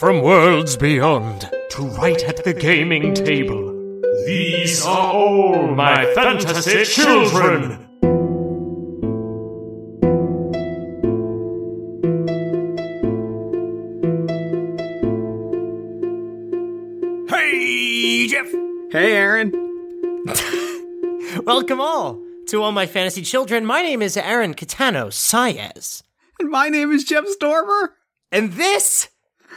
from worlds beyond to right at the gaming table. These are all my fantasy children. Hey, Jeff. Hey, Aaron. Welcome all to all my fantasy children. My name is Aaron Catano Saez, And my name is Jeff Stormer. and this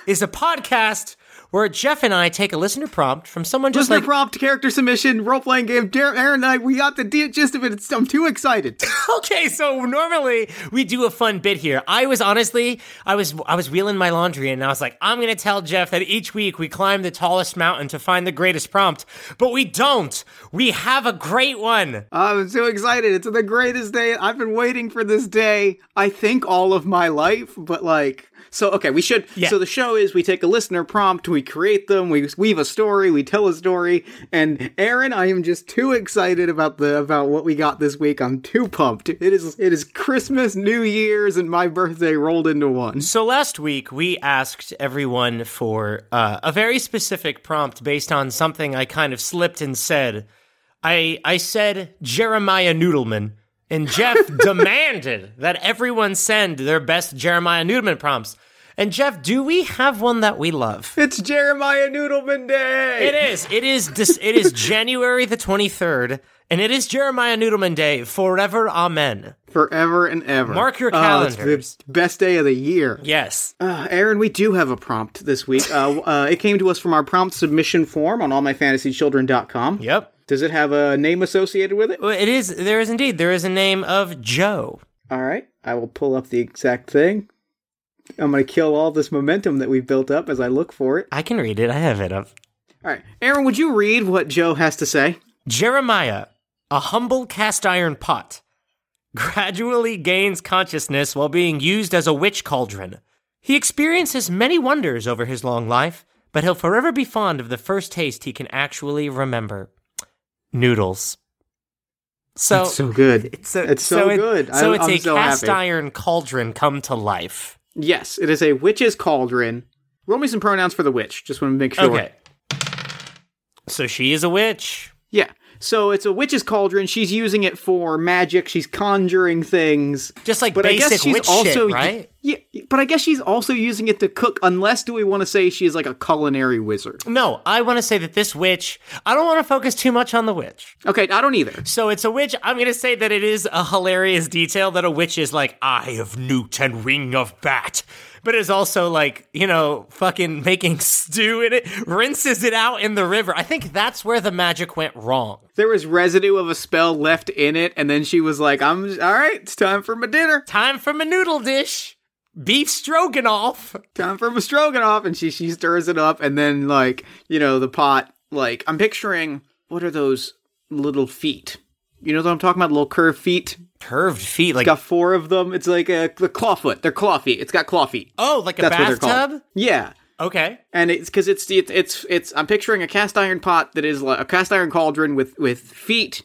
is a podcast where Jeff and I take a listener prompt from someone just Listener like. prompt, character submission, role playing game. Dar- Aaron and I, we got the de- gist of it. It's, I'm too excited. okay, so normally we do a fun bit here. I was honestly, I was, I was wheeling my laundry, and I was like, I'm gonna tell Jeff that each week we climb the tallest mountain to find the greatest prompt, but we don't. We have a great one. I'm so excited. It's the greatest day. I've been waiting for this day, I think, all of my life. But, like, so, okay, we should. Yeah. So, the show is we take a listener prompt, we create them, we weave a story, we tell a story. And, Aaron, I am just too excited about the about what we got this week. I'm too pumped. It is it is Christmas, New Year's, and my birthday rolled into one. So last week we asked everyone for uh, a very specific prompt based on something I kind of slipped and said. I I said Jeremiah Noodleman, and Jeff demanded that everyone send their best Jeremiah Noodleman prompts. And Jeff, do we have one that we love? It's Jeremiah Noodleman Day. It is. It is. Dis- it is January the twenty third, and it is Jeremiah Noodleman Day forever. Amen. forever and ever. Mark your Oh, it's the calendars. best day of the year. Yes. Uh, Aaron, we do have a prompt this week. Uh, uh, it came to us from our prompt submission form on allmyfantasychildren.com. Yep. Does it have a name associated with it? Well, It is. There is indeed. There is a name of Joe. All right, I will pull up the exact thing. I'm going to kill all this momentum that we've built up as I look for it. I can read it. I have it up. All right, Aaron, would you read what Joe has to say? Jeremiah, a humble cast iron pot, gradually gains consciousness while being used as a witch cauldron. He experiences many wonders over his long life, but he'll forever be fond of the first taste he can actually remember noodles. So, It's so good. it's, a, it's so it- good. So it's I'm a so cast happy. iron cauldron come to life. Yes, it is a witch's cauldron. Roll me some pronouns for the witch. Just want to make sure. Okay. So she is a witch. Yeah. So it's a witch's cauldron. She's using it for magic. She's conjuring things. Just like But I basic guess she's witch also shit, right? Yeah, but I guess she's also using it to cook. Unless do we want to say she's like a culinary wizard? No, I want to say that this witch, I don't want to focus too much on the witch. Okay, I don't either. So it's a witch. I'm going to say that it is a hilarious detail that a witch is like, Eye of Newt and Ring of Bat. But it's also like, you know, fucking making stew in it, rinses it out in the river. I think that's where the magic went wrong. There was residue of a spell left in it, and then she was like, "I'm all right. It's time for my dinner. Time for my noodle dish. Beef stroganoff. Time for my stroganoff." And she she stirs it up, and then like you know the pot. Like I'm picturing what are those little feet? You know what I'm talking about? Little curved feet. Curved feet. Like, got four of them. It's like a the claw foot. They're claw feet. It's got claw feet. oh, like a That's what they're called. bathtub? Yeah. Okay. And it's because it's, it's it's it's I'm picturing a cast iron pot that is like a cast iron cauldron with with feet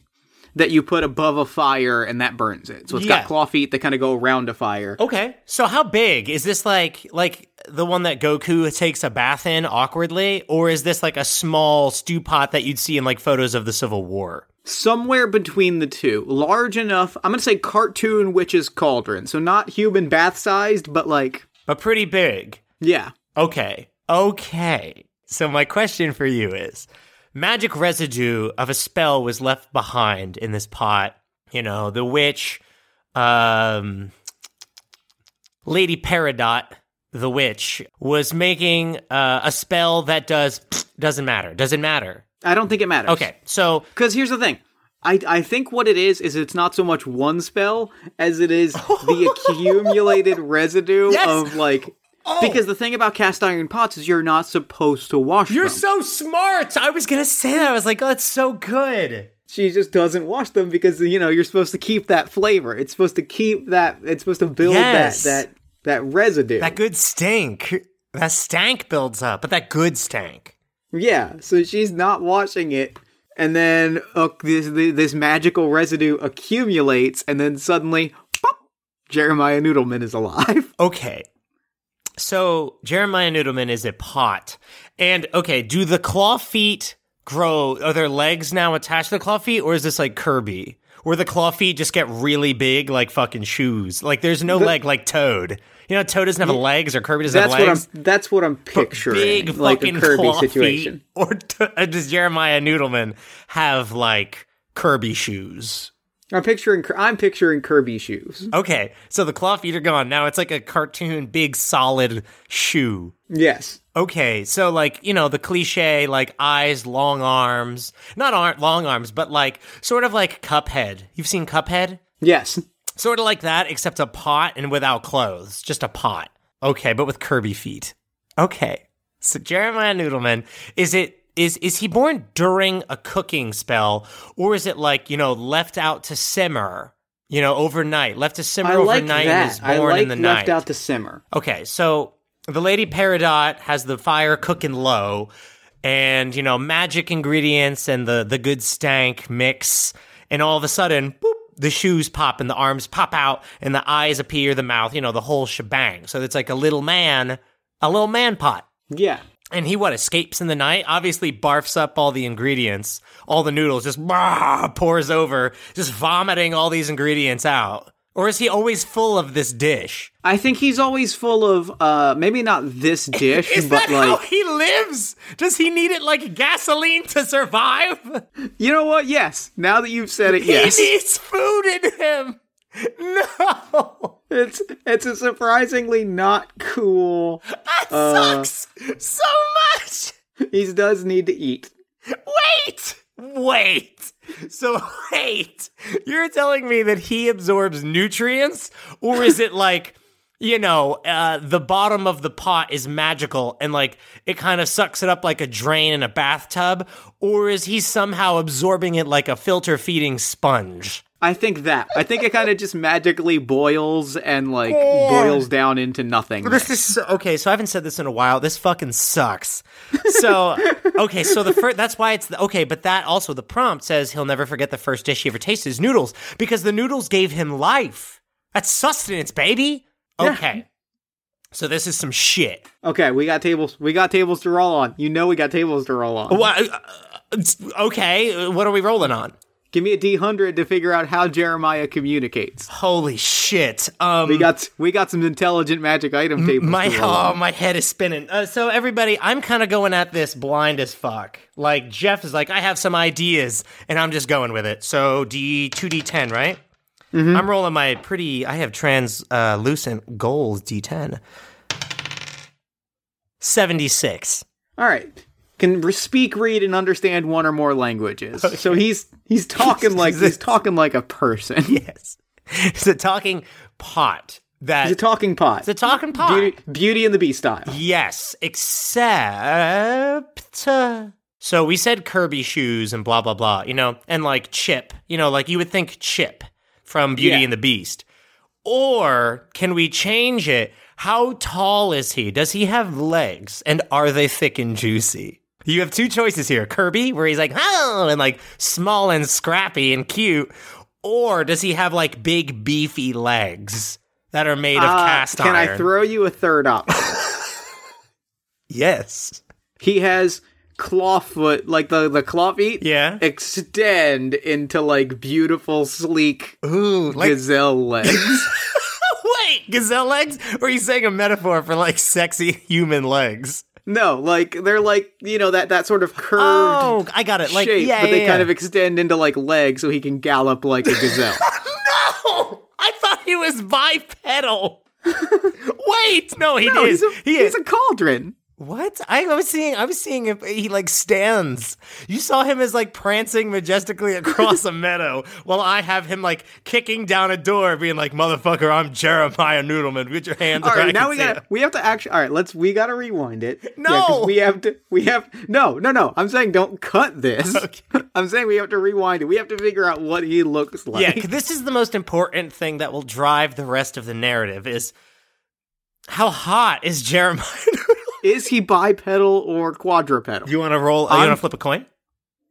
that you put above a fire and that burns it. So it's Yeah. got claw feet that kind of go around a fire. Okay. So how big is this like like the one that Goku takes a bath in awkwardly or is this like a small stew pot that you'd see in like photos of the Civil War? Somewhere between the two, large enough. I'm gonna say cartoon witch's cauldron. So not human bath sized, but like But pretty big. yeah. Okay. Okay. So my question for you is magic residue of a spell was left behind in this pot. You know, the witch um Lady Peridot, the witch, was making uh, a spell that does doesn't matter. Doesn't matter. I don't think it matters. Okay, so Because here's the thing. I, I think what it is is it's not so much one spell as it is the accumulated residue Yes! of like oh! because the thing about cast iron pots is you're not supposed to wash them. you're them. so smart. I was gonna say that. I was like, oh, it's so good. she just doesn't wash them because you know you're supposed to keep that flavor. It's supposed to keep that. It's supposed to build Yes. that that that residue. That good stink. That stank builds up, but that good stank. Yeah. So she's not washing it, and then uh, this this magical residue accumulates, and then suddenly, pop, Jeremiah Noodleman is alive. Okay. So Jeremiah Noodleman is a pot. And okay, do the claw feet grow? Are their legs now attached to the claw feet, or is this like Kirby? Where the claw feet just get really big like fucking shoes. Like there's no leg like Toad. You know, Toad doesn't have legs or Kirby doesn't have what legs. I'm. That's what I'm picturing. Big like fucking a Kirby claw situation. feet. Or t- uh, does Jeremiah Noodleman have like Kirby shoes? I'm picturing. I'm picturing Kirby shoes. Okay, so the claw feet are gone. Now it's like a cartoon, big, solid shoe. Yes. Okay, so like you know the cliche, like eyes, long arms, not ar- long arms, but like sort of like Cuphead. You've seen Cuphead, Yes. sort of like that, except a pot and without clothes, just a pot. Okay, but with Kirby feet. Okay, so Jeremiah Noodleman, is it is is he born during a cooking spell, or is it like you know left out to simmer? You know, overnight, left to simmer I like overnight and is born I like in the left night. out to simmer. Okay, so the Lady Peridot has the fire cooking low, and you know magic ingredients and the the good stank mix, and all of a sudden, boop, the shoes pop and the arms pop out and the eyes appear, the mouth, you know, the whole shebang. So it's like a little man, a little man pot. Yeah. And he what escapes in the night? Obviously barfs up all the ingredients, all the noodles, just bah, pours over, just vomiting all these ingredients out. Or is he always full of this dish? I think he's always full of uh maybe not this dish, Is but that how he lives? Does he need it like gasoline to survive? you know what? Yes. Now that you've said it, yes. He needs food in him. No, It's it's a surprisingly not cool. that Uh. sucks so much. He does need to eat. Wait, wait. So wait, you're telling me that he absorbs nutrients, or is it like? You know, uh, the bottom of the pot is magical and like it kind of sucks it up like a drain in a bathtub, or is he somehow absorbing it like a filter feeding sponge? I think that. I think it kind of just magically boils and like boils down into nothing. This is so, okay. So I haven't said this in a while. This fucking sucks. So okay, so the first that's why it's the, okay. But that also the prompt says he'll never forget the first dish he ever tasted is noodles because the noodles gave him life. That's sustenance, baby. Okay. So this is some shit. Okay, we got tables. We got tables to roll on. You know we got tables to roll on. What? uh, okay, what are we rolling on? Give me a D hundred to figure out how Jeremiah communicates. Holy shit. Um, We got we got some intelligent magic item tables. my oh, my head is spinning. Uh, so everybody, I'm kind of going at this blind as fuck. Like Jeff is like, I have some ideas, and I'm just going with it. So D two D ten, right? I'm rolling my pretty. I have translucent gold D10. Seventy six. All right. Can speak, read, and understand one or more languages. So he's he's talking like he's talking like a person. Yes, it's a talking pot. That He's a talking pot. it's a talking pot. Beauty, Beauty and the Beast style. Yes, except. uh, So we said Kirby shoes and blah, blah, blah, you know, and like Chip, you know, like you would think Chip from Beauty Yeah. and the Beast. Or can we change it? How tall is he? Does he have legs? And are they thick and juicy? You have two choices here Kirby, where he's like, oh, and like small and scrappy and cute. Or does he have like big, beefy legs that are made of Uh, cast can iron? Can I throw you a third option? Yes. he has claw foot, like the the claw feet. Yeah. Extend into like beautiful, sleek Ooh, like gazelle legs. wait, gazelle legs? Or are you saying a metaphor for like sexy human legs? No, like they're like you know that that sort of curved Oh, I got it. Like shape, yeah, but they yeah, kind of extend into like legs, so he can gallop like a gazelle. No, I thought he was bipedal. Wait, no, he no, is. he's a, he he's is. a cauldron. What? I was seeing. I was seeing if he like stands. You saw him as like prancing majestically across a meadow, while I have him like kicking down a door, being like, "Motherfucker, I'm Jeremiah Noodleman. Get your hands All right, now we got it." we have to actually. All right, let's we got to rewind it. Yeah, No! we have to. We have no, no, no. I'm saying don't cut this. I'm saying we have to rewind it. We have to figure out what he looks like. Yeah, this is the most important thing that will drive the rest of the narrative is how hot is Jeremiah Noodleman? Is he bipedal or quadrupedal? You want to roll? uh, you want to flip a coin?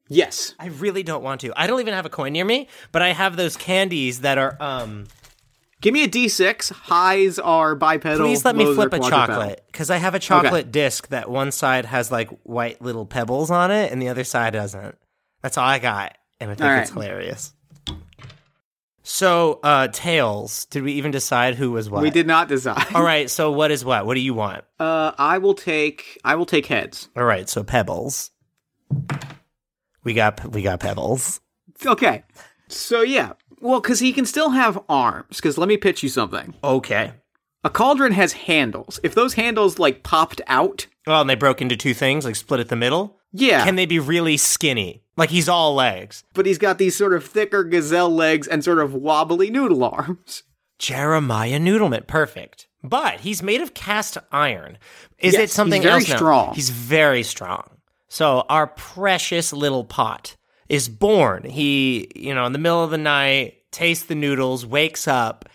yes. I really don't want to. I don't even have a coin near me, but I have those candies that are um Give me a D6. Highs are bipedal. Please let me flip a chocolate because I have a chocolate disc that one side has like white little pebbles on it and the other side doesn't. That's all I got, and I think All it's right. hilarious. So, uh, tails. Did we even decide who was what? We did not decide. All right. So, what is what? What do you want? Uh, I will take. I will take heads. All right. So, pebbles. We got we got pebbles. Okay. So yeah. Well, because he can still have arms. Because let me pitch you something. Okay. A cauldron has handles. If those handles like popped out, Well, and they broke into two things, like split at the middle. Yeah. Can they be really skinny? Like he's all legs. but he's got these sort of thicker gazelle legs and sort of wobbly noodle arms. Jeremiah Noodleman, perfect. But he's made of cast iron. Is Yes, it something he's very else? strong. He's very strong. So our precious little pot is born. He, you know, in the middle of the night, tastes the noodles, wakes up,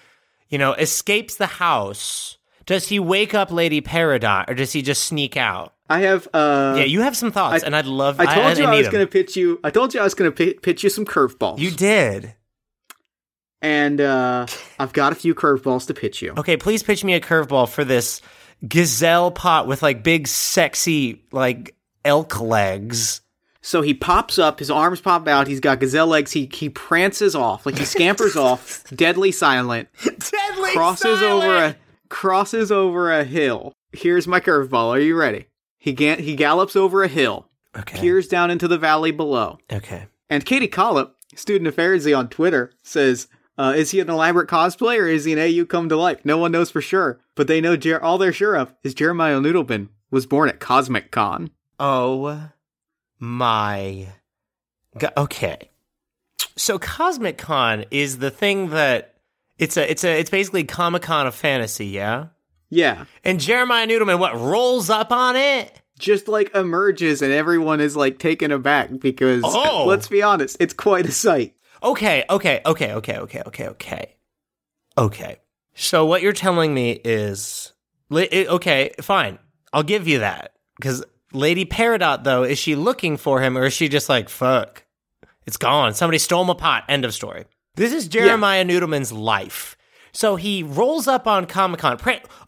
you know, escapes the house. Does he wake up Lady Peridot or does he just sneak out? I have. uh Yeah, you have some thoughts, and I'd love. I told you I, need was going to pitch you. I told you I was going to pitch you some curveballs. You did. and uh I've got a few curveballs to pitch you. Okay, please pitch me a curveball for this gazelle pot with like big, sexy, like elk legs. So he pops up, his arms pop out, he's got gazelle legs, he he prances off, like he scampers off, deadly silent, Deadly crosses over a crosses over a hill. Here's my curveball. Are you ready? He ga- he gallops over a hill, Okay. peers down into the valley below. okay. And Katie Collop, student of Pharisee on Twitter, says, uh, "Is he an elaborate cosplay or is he an AU come to life? No one knows for sure, but they know Jer- all they're sure of is Jeremiah Noodleman was born at Cosmic Con." Oh my. Go- okay. So Cosmic Con is the thing that it's a it's a it's basically Comic Con of fantasy, yeah. Yeah, And Jeremiah Noodleman, what rolls up on it? just like emerges and everyone is like taken aback because Oh. let's be honest, it's quite a sight. Okay, okay, okay, okay, okay, okay, okay. Okay. So what you're telling me is okay, fine. I'll give you that. Cuz Lady Peridot though, is she looking for him or is she just like fuck? It's gone. Somebody stole my pot. End of story. This is Jeremiah Noodleman's life. So he rolls up on Comic Con.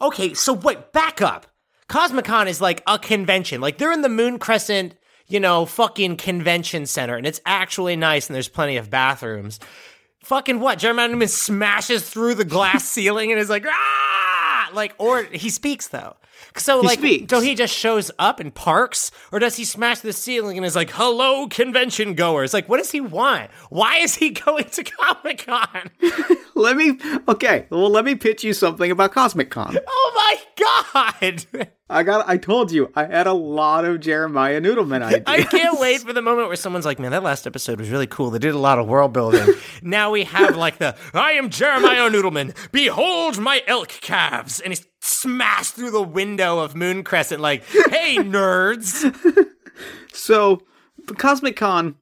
Okay, so wait, back up. Cosmic Con is like a convention. Like they're in the Moon Crescent, you know, fucking convention center, and it's actually nice, and there's plenty of bathrooms. Fucking what? Jeremiah Newman smashes through the glass ceiling and is like, ah! Like, or he speaks though. So, like, speaks. so he just shows up and parks, or does he smash the ceiling and is like, hello, convention goers? Like, what does he want? Why is he going to Comic Con? Let me okay, well let me pitch you something about Cosmic Con. oh my God! I got I told you I had a lot of Jeremiah Noodleman ideas. I can't wait for the moment where someone's like, man, that last episode was really cool. They did a lot of world building. now we have like the, I am Jeremiah Noodleman. Behold my elk calves. And he's smashed through the window of Moon Crescent, like, hey, nerds. So, Cosmic Con,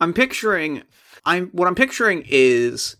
I'm picturing I'm what I'm picturing is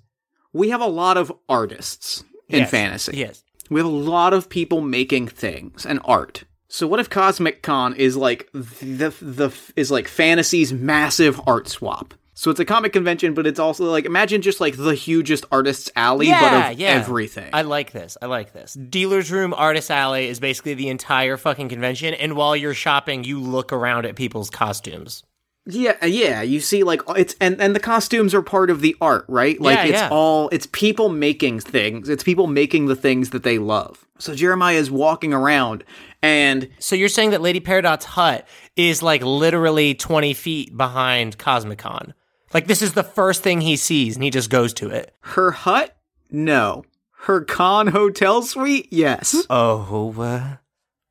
we have a lot of artists in Yes, fantasy. Yes. We have a lot of people making things and art. So what if Cosmic Con is like the the is like fantasy's massive art swap? So it's a comic convention, but it's also like imagine just like the hugest artists alley, Yeah, but of yeah. everything. I like this. I like this. Dealer's Room Artist Alley is basically the entire fucking convention. And while you're shopping, you look around at people's costumes. Yeah, uh, yeah. You see, like it's and and the costumes are part of the art, right? Like Yeah, it's yeah. all it's people making things. It's people making the things that they love. So Jeremiah is walking around, and So you're saying that Lady Peridot's hut is like literally 20 feet behind Cosmicon. Like this is the first thing he sees and he just goes to it. her hut, no, her con hotel suite, yes. Oh uh,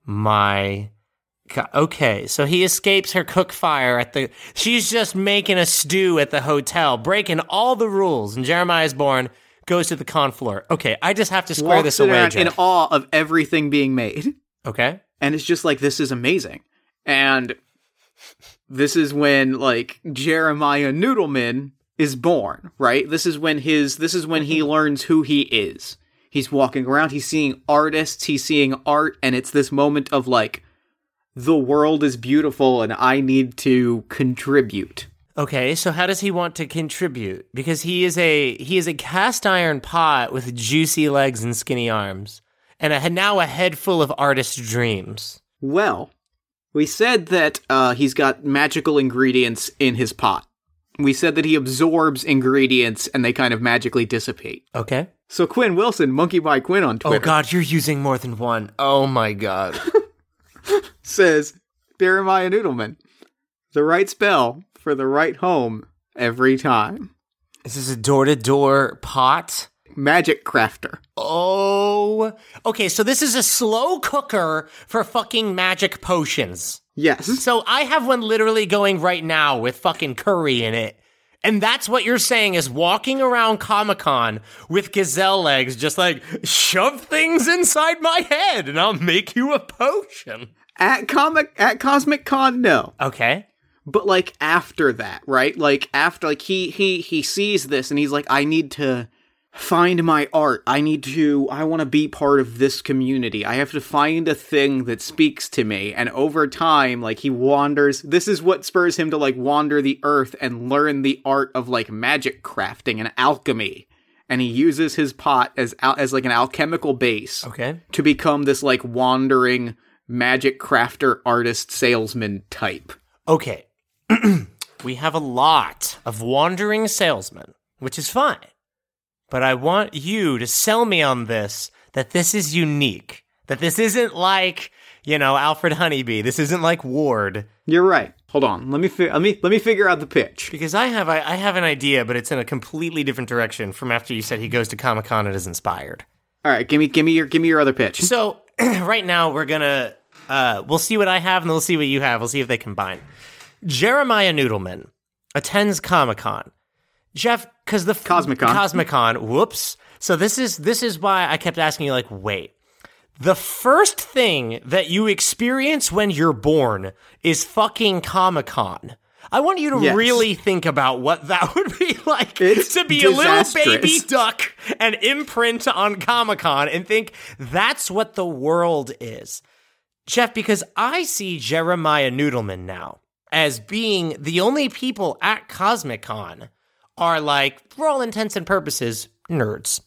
my God. Okay, so he escapes her cook fire at the. She's just making a stew at the hotel, breaking all the rules. And Jeremiah's born goes to the con floor. Okay, I just have to square Walks this away. in awe of everything being made, Okay. and it's just like this is amazing. And this is when like Jeremiah Noodleman is born, right? This is when his this is when he mm-hmm. learns who he is. He's walking around, he's seeing artists, he's seeing art, and it's this moment of like the world is beautiful and I need to contribute. Okay, so how does he want to contribute? Because he is a he is a cast iron pot with juicy legs and skinny arms, and a, now a head full of artist dreams. Well, we said that uh, he's got magical ingredients in his pot. We said that he absorbs ingredients and they kind of magically dissipate. Okay. So Quinn Wilson, Monkey by Quinn on Twitter, Oh God, you're using more than one. Oh my God. says Jeremiah Noodleman, the right spell for the right home every time. this is a door to door pot. Magic crafter. Oh. Okay, so this is a slow cooker for fucking magic potions. Yes. Mm-hmm. So I have one literally going right now with fucking curry in it. And that's what you're saying is walking around Comic Con with gazelle legs, just like shove things inside my head and I'll make you a potion. At comic at Cosmic Con, no. Okay. But like after that, right? Like after like he he he sees this and he's like, I need to find my art. I need to I want to be part of this community. I have to find a thing that speaks to me. And over time, like he wanders this is what spurs him to like wander the earth and learn the art of like magic crafting and alchemy. And he uses his pot as al- as like an alchemical base Okay. to become this like wandering magic crafter artist salesman type. Okay. we have a lot of wandering salesmen, which is fine. But I want you to sell me on this that this is unique. That this isn't like, you know, Alfred Honeybee. This isn't like Ward. You're right. Hold on. Let me fi- let me let me figure out the pitch. Because I have I, I have an idea, but it's in a completely different direction from after you said he goes to Comic Con and is inspired. All right, give me give me your give me your other pitch. So right now we're gonna uh, we'll see what I have and we'll see what you have. We'll see if they combine. Jeremiah Noodleman attends Comic Con. Jeff, because the Cosmic-Con. Cosmic-Con, whoops. So this is this is why I kept asking you, like, wait. The first thing that you experience when you're born is fucking Comic Con. I want you to Yes. really think about what that would be like It's to be a little baby duck and imprint on Comic Con and think that's what the world is. Jeff, because I see Jeremiah Noodleman now as being the only people at Cosmic Con are like, for all intents and purposes, nerds.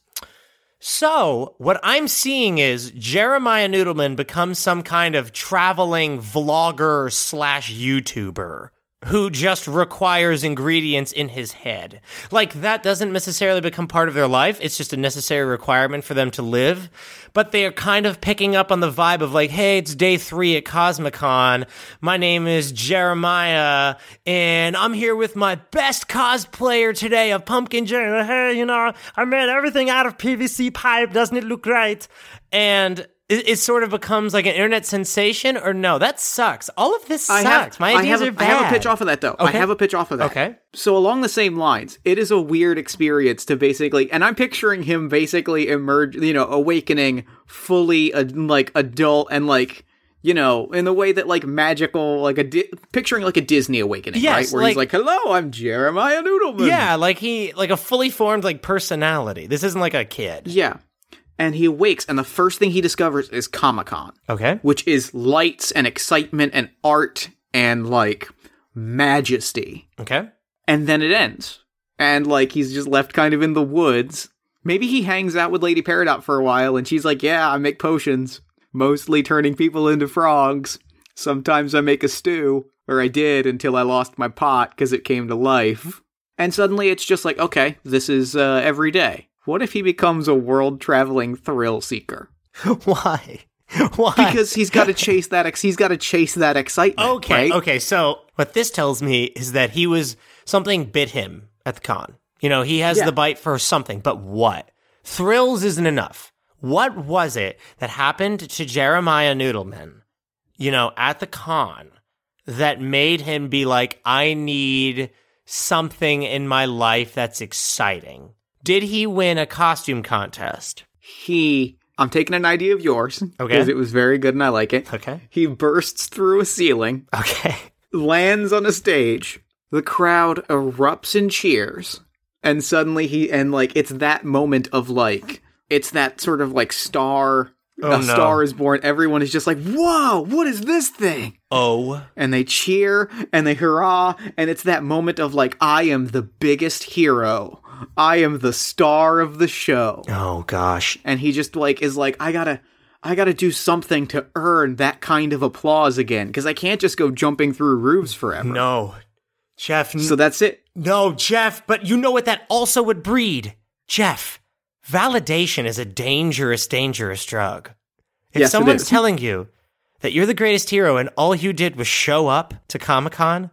So, what I'm seeing is Jeremiah Noodleman becomes some kind of traveling vlogger slash YouTuber who just requires ingredients in his head. Like, that doesn't necessarily become part of their life. It's just a necessary requirement for them to live. But they are kind of picking up on the vibe of like, hey, it's day three at Cosmic Con. My name is Jeremiah, and I'm here with my best cosplayer today of Pumpkin Jeremiah. Hey, you know, I made everything out of PVC pipe. Doesn't it look great? And it, it sort of becomes like an internet sensation, or no? That sucks. All of this I sucks. have, My I ideas have, are a- bad. I have a pitch off of that though. I have a pitch off of that. Okay. So along the same lines, it is a weird experience to basically, and I'm picturing him basically emerge, you know, awakening fully, uh, like adult and like. You know, in the way that like magical, like a di- picturing like a Disney awakening, Yes, right? Where he's like- like, "Hello, I'm Jeremiah Noodleman." Yeah, like he like a fully formed like personality. This isn't like a kid. yeah. And he awakes, and the first thing he discovers is Comic Con. Okay. which is lights and excitement and art and like majesty. Okay. And then it ends. And like he's just left kind of in the woods. Maybe he hangs out with Lady Peridot for a while and she's like, Yeah, I make potions, mostly turning people into frogs. Sometimes I make a stew, or I did until I lost my pot because it came to life. And suddenly it's just like, okay, this is uh, every day. What if he becomes a world traveling thrill seeker? Why? Why? because he's got to chase that ex- he's got to chase that excitement okay, right? okay. So what this tells me is that he was something bit him at the con. You know, he has Yeah. the bite for something, but what? Thrills isn't enough. What was it that happened to Jeremiah Noodleman? You know, at the con that made him be like, I need something in my life that's exciting. Did he win a costume contest? he i'm taking an idea of yours Okay. because it was very good and i like it Okay. he bursts through a ceiling Okay. lands on a stage the crowd erupts in cheers and suddenly he and like it's that moment of like it's that sort of like star Oh, a no. star is born, everyone is just like, "Whoa, what is this thing?" Oh. And they cheer and they hurrah, and it's that moment of like, "I am the biggest hero. I am the star of the show." Oh gosh. And he just like is like, "I gotta." I gotta do something to earn that kind of applause again, because I can't just go jumping through roofs forever. No. Jeff, n- So that's it. no, Jeff, but you know what that also would breed? Jeff, validation is a dangerous, dangerous drug. If Yes, someone's telling you that you're the greatest hero and all you did was show up to Comic Con,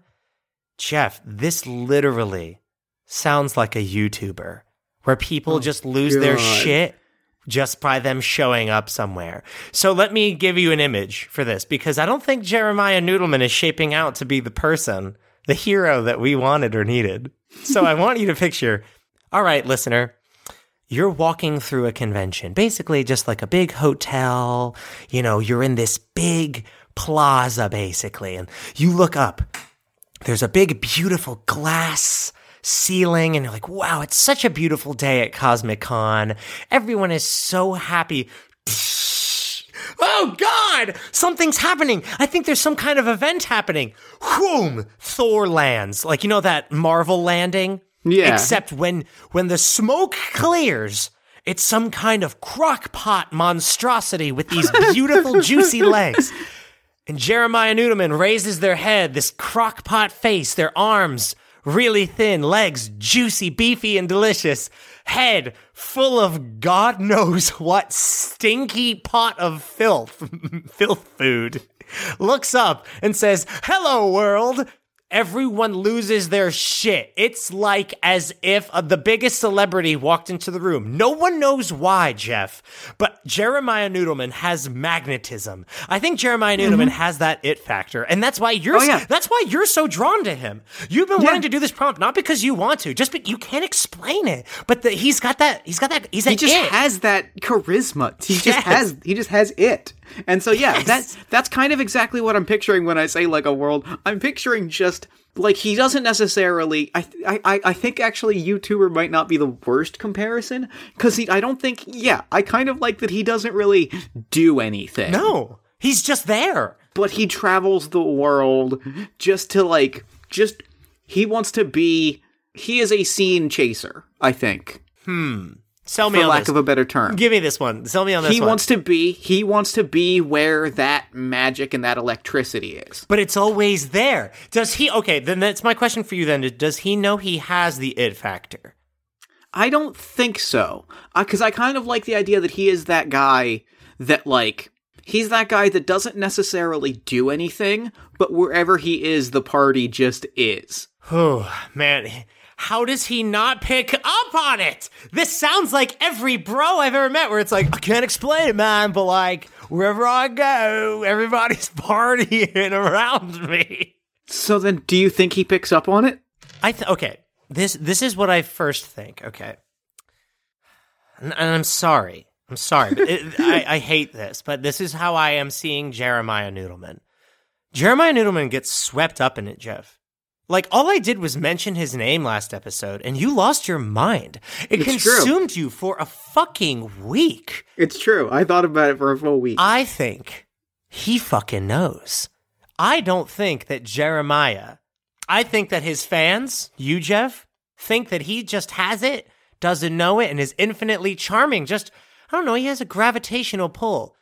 Jeff, this literally sounds like a YouTuber where people oh, just lose their Oh, shit just by them showing up somewhere. So let me give you an image for this because I don't think Jeremiah Noodleman is shaping out to be the person, the hero that we wanted or needed. So I want you to picture all right, listener, you're walking through a convention, basically just like a big hotel. You know, you're in this big plaza, basically, and you look up. There's a big, beautiful glass ceiling, and you're like, wow, it's such a beautiful day at Cosmic Con. Everyone is so happy. Oh God! Something's happening. I think there's some kind of event happening. Whoom! Thor lands. Like you know that Marvel landing? Yeah. Except when when the smoke clears, it's some kind of crock pot monstrosity with these beautiful juicy legs. And Jeremiah Noodleman raises their head, this crock pot face, their arms really thin, legs juicy, beefy, and delicious, head full of God knows what stinky pot of filth, filth food, looks up and says, Hello, world. Everyone loses their shit. It's like as if uh, the biggest celebrity walked into the room. No one knows why, Jeff, but Jeremiah Noodleman has magnetism. I think Jeremiah Noodleman has that it factor, and that's why you're Oh, yeah. that's why you're so drawn to him. You've been wanting to do this prompt not because you want to, just because you can't explain it. But the, he's got that. He's got that. He's that. he just it. has that charisma. He just has he just has it. And so yeah, Yes. that's that's kind of exactly what I'm picturing when I say like a world. I'm picturing just like he doesn't necessarily. I I I- I think actually YouTuber might not be the worst comparison because he. I don't think. Yeah, I kind of like that he doesn't really do anything. no. He's just there. but he travels the world just to like just he wants to be. He is a scene chaser. I think, hmm. Sell me for on lack this. of a better term. Give me this one. Sell me on this he one. wants to be he wants to be where that magic and that electricity is But it's always there. Does he? Okay, then that's my question for you. Then does he know he has the it factor? i don't think so uh, because I kind of like the idea that he is that guy that like he's that guy that doesn't necessarily do anything but wherever he is the party just is Oh man, how does he not pick up on it? This sounds like every bro I've ever met, where it's like I can't explain it, man, but like wherever I go, everybody's partying around me. so then do you think he picks up on it I th- okay. This this is what I first think. Okay, and, and I'm sorry. I'm sorry. It, I, I hate this, but this is how I am seeing Jeremiah Noodleman. Jeremiah Noodleman gets swept up in it, Jeff. Like all I did was mention his name last episode, and you lost your mind. It It's true. consumed you for a fucking week. it's true i thought about it for a full week I think he fucking knows. I don't think that Jeremiah, I think that his fans, you, Jeff, think that he just has it, doesn't know it, and is infinitely charming. Just, I don't know, he has a gravitational pull.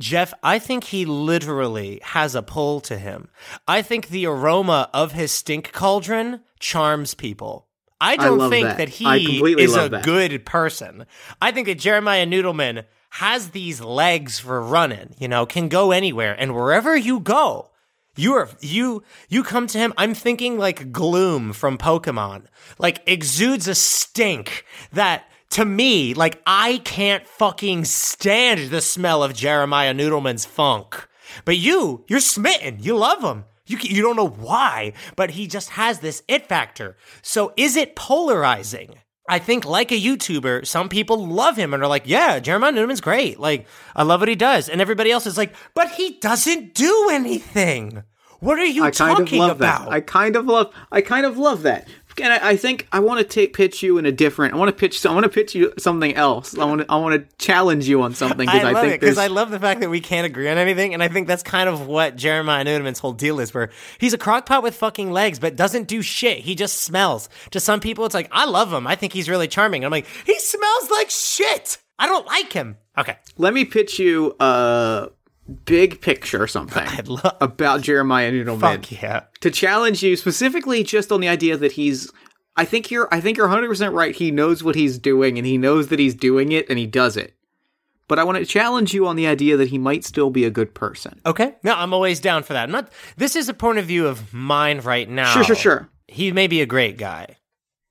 Jeff, I think he literally has a pull to him. I think the aroma of his stink cauldron charms people. I don't love think that. that, he is a that. good person. I think that Jeremiah Noodleman has these legs for running, you know, can go anywhere. And wherever you go, you are you you come to him. I'm thinking like gloom from Pokemon. Like exudes a stink that to me, like I can't fucking stand the smell of Jeremiah Noodleman's funk. But you, you're smitten. You love him. You you don't know why, but he just has this it factor. So is it polarizing? I think, like a YouTuber, some people love him and are like, "Yeah, Jeremiah Newman's great. Like, I love what he does," and everybody else is like, "But he doesn't do anything. What are you I kind of talking love about?" that. I kind of love. I kind of love that. And I, I think I want to take pitch you in a different. I want to pitch. I want to pitch you something else. I want to. I want to challenge you on something because I I, love think it because I love the fact that we can't agree on anything, and I think that's kind of what Jeremiah Noodleman's whole deal is. Where he's a crockpot with fucking legs, but doesn't do shit. He just smells. To some people, it's like I love him. I think he's really charming. I'm like he smells like shit. I don't like him. Okay, Let me pitch you a big picture something love. about Jeremiah Noodleman Fuck yeah. to challenge you specifically just on the idea that he's. I think you're. I think you're 100 percent right. He knows what he's doing, and he knows that he's doing it, and he does it. But I want to challenge you on the idea that he might still be a good person. Okay. No, I'm always down for that. I'm not. This is a point of view of mine right now. Sure, sure, sure. He may be a great guy.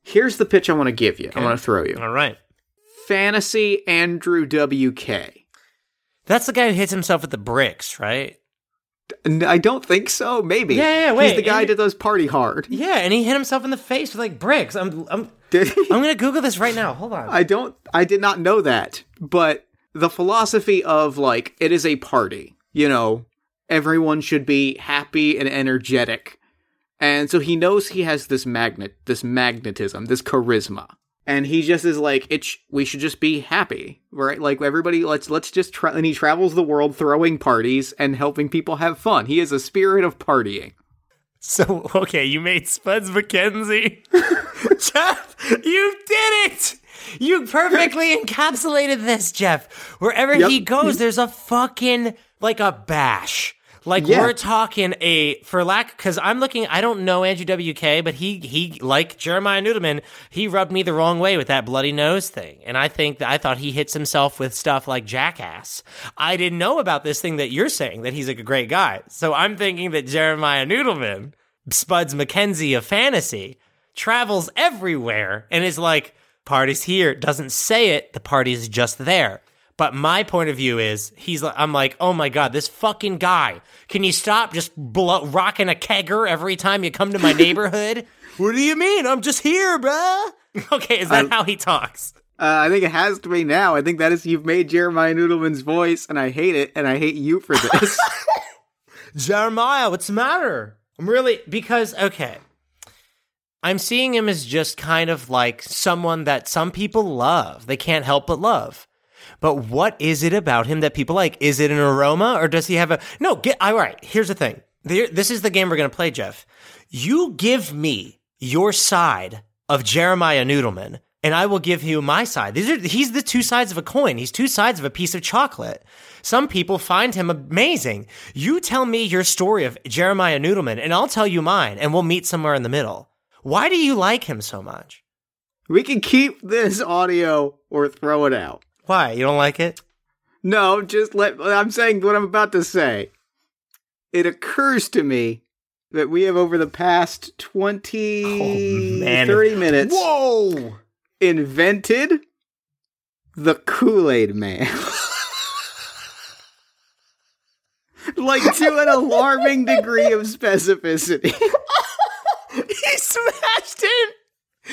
Here's the pitch I want to give you. I want to throw you. All right. Fantasy Andrew WK. That's the guy who hits himself with the bricks, right? I don't think so. Maybe. Yeah, yeah, He's the guy and- that does party hard. Yeah, and he hit himself in the face with like bricks. I'm I'm Did he? I'm gonna Google this right now. Hold on. I don't. I did not know that. But the philosophy of like it is a party. You know, everyone should be happy and energetic, and so he knows he has this magnet, this magnetism, this charisma. And he just is like it. Sh- we should just be happy, right? Like everybody, let's let's just try. And he travels the world throwing parties and helping people have fun. He is a spirit of partying. So okay, you made Spuds MacKenzie. Jeff, you did it! You perfectly encapsulated this, Jeff. Wherever Yep. he goes, there's a fucking like a bash. Like Yeah. we're talking a for lack because I'm looking. I don't know Andrew WK, but he he like Jeremiah Noodleman, he rubbed me the wrong way with that bloody nose thing, and I think that I thought he hits himself with stuff like Jackass. I didn't know about this thing that you're saying that he's like a great guy. So I'm thinking that Jeremiah Noodleman, Spuds MacKenzie of fantasy, travels everywhere and is like parties here. Doesn't say it. The party's just there. But my point of view is, he's like, I'm like, oh my god, this fucking guy. Can you stop just blow, rocking a kegger every time you come to my neighborhood? what do you mean? I'm just here, bruh. Okay, is that how he talks? Uh, I think it has to be now. I think that is you've made Jeremiah Noodleman's voice, and I hate it, and I hate you for this. Jeremiah, what's the matter? I'm really because okay. I'm seeing him as just kind of like someone that some people love. They can't help but love. But what is it about him that people like? Is it an aroma or does he have a No, get all right. Here's the thing. This is the game we're going to play, Jeff. You give me your side of Jeremiah Noodleman and I will give you my side. These are he's the two sides of a coin. He's two sides of a piece of chocolate. Some people find him amazing. You tell me your story of Jeremiah Noodleman, and I'll tell you mine, and we'll meet somewhere in the middle. Why do you like him so much? we can keep this audio or throw it out. Why? You don't like it? No, just let. I'm saying what I'm about to say. It occurs to me that we have over the past 20, Oh, 30 minutes Whoa! invented the Kool Aid Man. like to an alarming degree of specificity. He smashed in through the ceiling.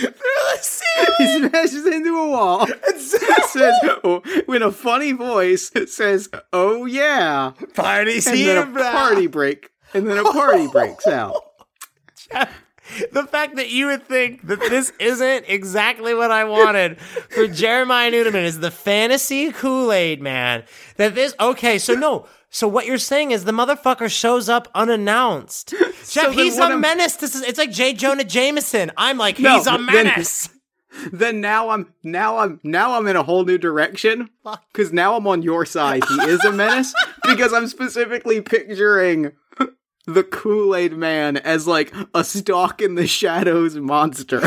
he smashes into a wall. And says, oh, with a funny voice, says, "Oh yeah," Party's and here, then a party break, and then a party breaks out. the fact that you would think that this isn't exactly what I wanted for Jeremiah Noodleman is the fantasy Kool Aid man. That this, okay, so no. So what you're saying is the motherfucker shows up unannounced. Jeff, then he's a I'm- menace. This is it's like J. Jonah Jameson. I'm like, No, he's a menace. Then now I'm now I'm now I'm in a whole new direction because now I'm on your side. He is a menace because I'm specifically picturing the Kool Aid Man as like a stalk in the shadows monster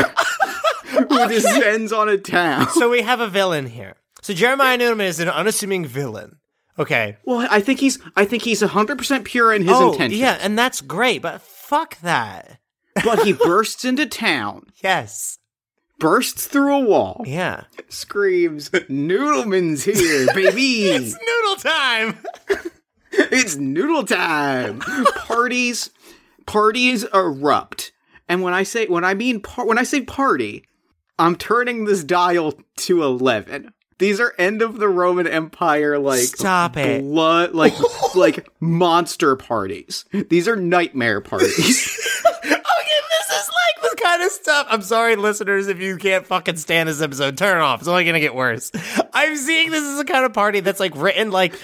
who descends on a town. so we have a villain here. So Jeremiah Noodleman is an unassuming villain. Okay. Well, I think he's I think he's 100% pure in his oh, intention. yeah, and that's great, but fuck that. But he bursts into town, Yes. bursts through a wall, Yeah. screams, "Noodleman's here, baby! It's noodle time. it's noodle time!" Parties, parties erupt, and when I say when I mean par- when I say party, I'm turning this dial to eleven. These are end of the Roman Empire like Stop it. blood like like monster parties. These are nightmare parties. okay, this is like the kind of stuff. I'm sorry, listeners, if you can't fucking stand this episode, turn it off. It's only gonna get worse. I'm seeing this is a kind of party that's like written like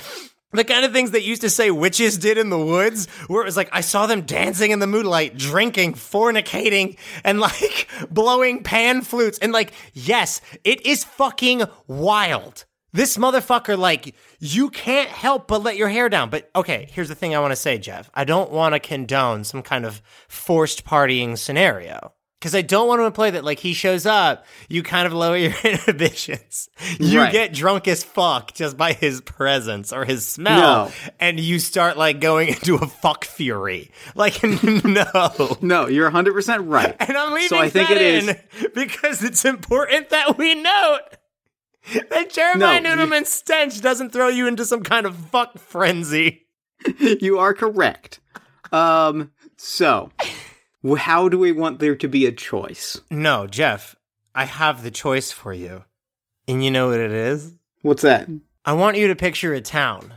the kind of things that used to say witches did in the woods, where it was like, I saw them dancing in the moonlight, drinking, fornicating, and like blowing pan flutes. And like, yes, it is fucking wild. This motherfucker, like, you can't help but let your hair down. But okay, here's the thing I want to say, Jeff. I don't want to condone some kind of forced partying scenario. Because I don't want him to play that like he shows up, you kind of lower your inhibitions. You Right. get drunk as fuck just by his presence or his smell, No. and you start like going into a fuck fury. Like no. No, you're 100% right. And I'm leaving So I think it is- because it's important that we note that Jeremiah No, you- stench doesn't throw you into some kind of fuck frenzy. you are correct. Um, so, how do we want there to be a choice? No, Jeff, I have the choice for you. And you know what it is? What's that? I want you to picture a town.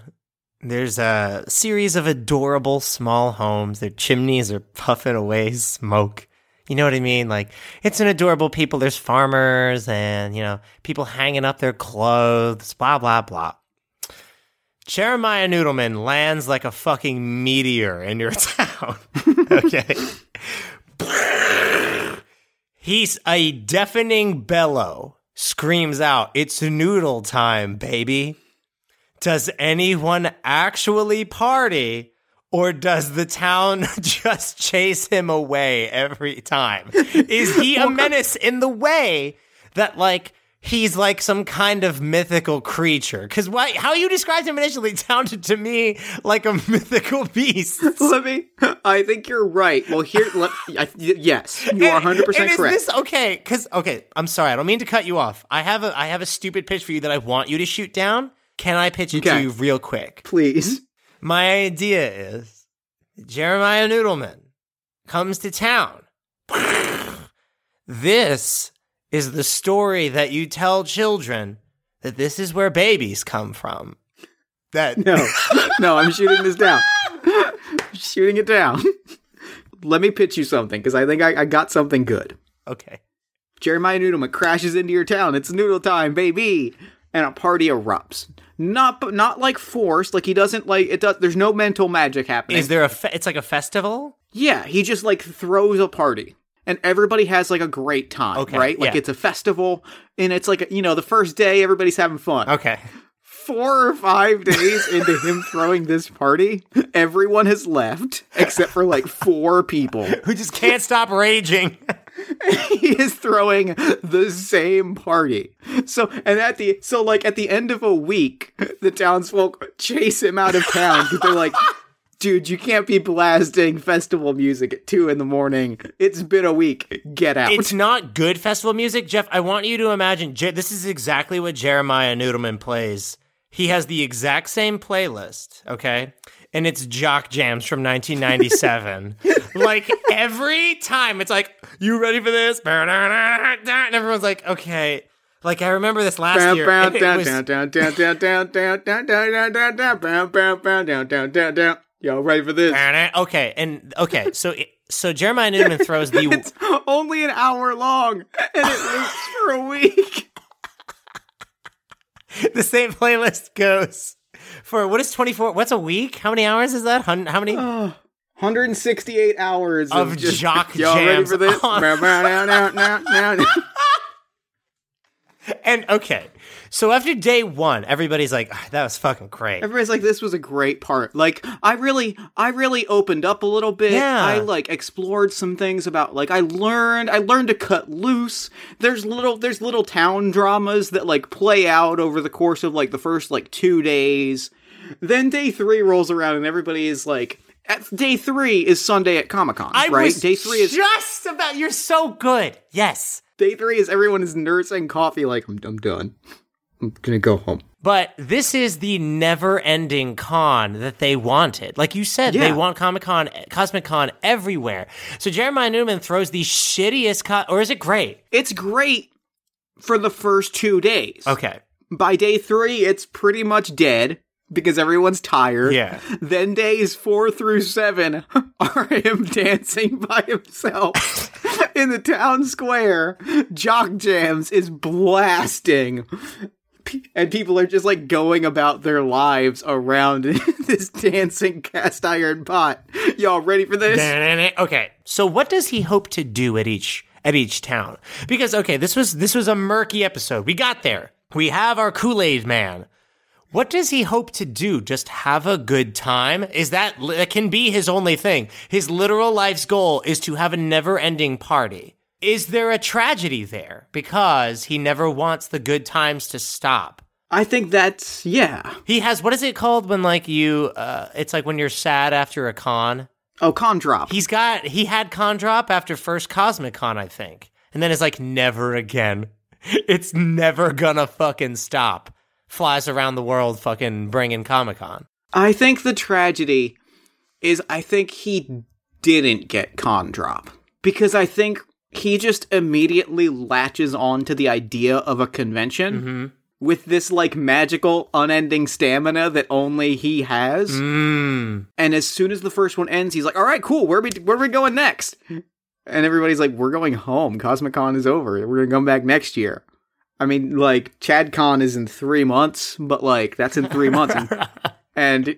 There's a series of adorable small homes. Their chimneys are puffing away smoke. You know what I mean? Like, it's an adorable people. There's farmers and, you know, people hanging up their clothes, blah, blah, blah. Jeremiah Noodleman lands like a fucking meteor in your town. okay. He's a deafening bellow screams out, It's noodle time, baby. Does anyone actually party? Or does the town just chase him away every time? Is he a menace in the way that, like, he's like some kind of mythical creature? Because why? how you described him initially sounded to me like a mythical beast. Let me. I think you're right. Well, here, let, I, yes, you are 100 percent correct. This okay? Because okay, I'm sorry. I don't mean to cut you off. I have a I have a stupid pitch for you that I want you to shoot down. Can I pitch it to you real quick? Please. Hmm? My idea is Jeremiah Noodleman comes to town. this is the story that you tell children that this is where babies come from. That No, no, I'm shooting this down. shooting it down. Let me pitch you something because I think I, I got something good. okay. Jeremiah Noodleman crashes into your town. It's noodle time, baby, and a party erupts. Not, but not like forced. Like he doesn't like it. Does there's no mental magic happening? Is there a fe- it's like a festival? Yeah, he just like throws a party. And everybody has like a great time, Okay, right? Like yeah. it's a festival, and it's like you know the first day everybody's having fun. Okay. Four or five days into him throwing this party, everyone has left except for like four people. Who just can't stop raging. he is throwing the same party. So and at the so like at the end of a week, the townsfolk chase him out of town because they're like, dude, you can't be blasting festival music at two in the morning. It's been a week. Get out. it's not good festival music, Jeff. I want you to imagine this is exactly what Jeremiah Noodleman plays. He has the exact same playlist, okay? And it's Jock Jams from 1997. like every time, it's like, "You ready for this?" And everyone's like, "Okay." Like I remember this last year. it was- Y'all ready for this? Okay, and okay, so so Jeremiah Noodleman throws the. it's only an hour long, and it loops for a week. the same playlist goes for what is twenty four? What's a week? How many hours is that? How many? Uh, 168 hours of, of just, jock y'all jams. Ready for this? and okay, so after day one everybody's like "Ah, that was fucking great Everybody's like, this was a great part. Like, I really, I really opened up a little bit. Yeah. I like explored some things about, like, I learned, I learned to cut loose. There's little, there's little town dramas that like play out over the course of like the first like two days. Then day three rolls around and everybody is like, at day three is Sunday at Comic Con, right? day three is just about you're so good yes day three is everyone is nursing coffee. Like, I'm, I'm done. I'm gonna go home. but this is the never-ending con that they wanted. Like you said, they want Comic Con, Cosmic Con everywhere. So Jeremiah Noodleman throws the shittiest con, or is it great? It's great for the first two days. Okay, By day three, it's pretty much dead because everyone's tired. Yeah. Then days four through seven are him dancing by himself in the town square, Jock Jams is blasting. And people are just like going about their lives around this dancing cast iron pot. Y'all ready for this? Okay, so what does he hope to do at each at each town? Because okay, this was this was a murky episode. We got there. We have our Kool Aid Man. What does he hope to do? Just have a good time? Is that that can be his only thing? His literal life's goal is to have a never-ending party. Is there a tragedy there because he never wants the good times to stop? I think that's yeah. He has what is it called when like you uh it's like when you're sad after a con? Oh, con drop. He's got he had con drop after first Cosmic Con, I think. And then it's like never again. It's never gonna fucking stop. Flies around the world fucking bringing Comic Con. I think the tragedy is I think he didn't get con drop because I think he just immediately latches on to the idea of a convention with this like magical unending stamina that only he has. Mm. And as soon as the first one ends, he's like, "All right, cool. Where are we where are we going next?" And everybody's like, "We're going home. Cosmic Con is over. We're gonna come back next year." I mean, like Chad Con is in three months, but like that's in three months, and, and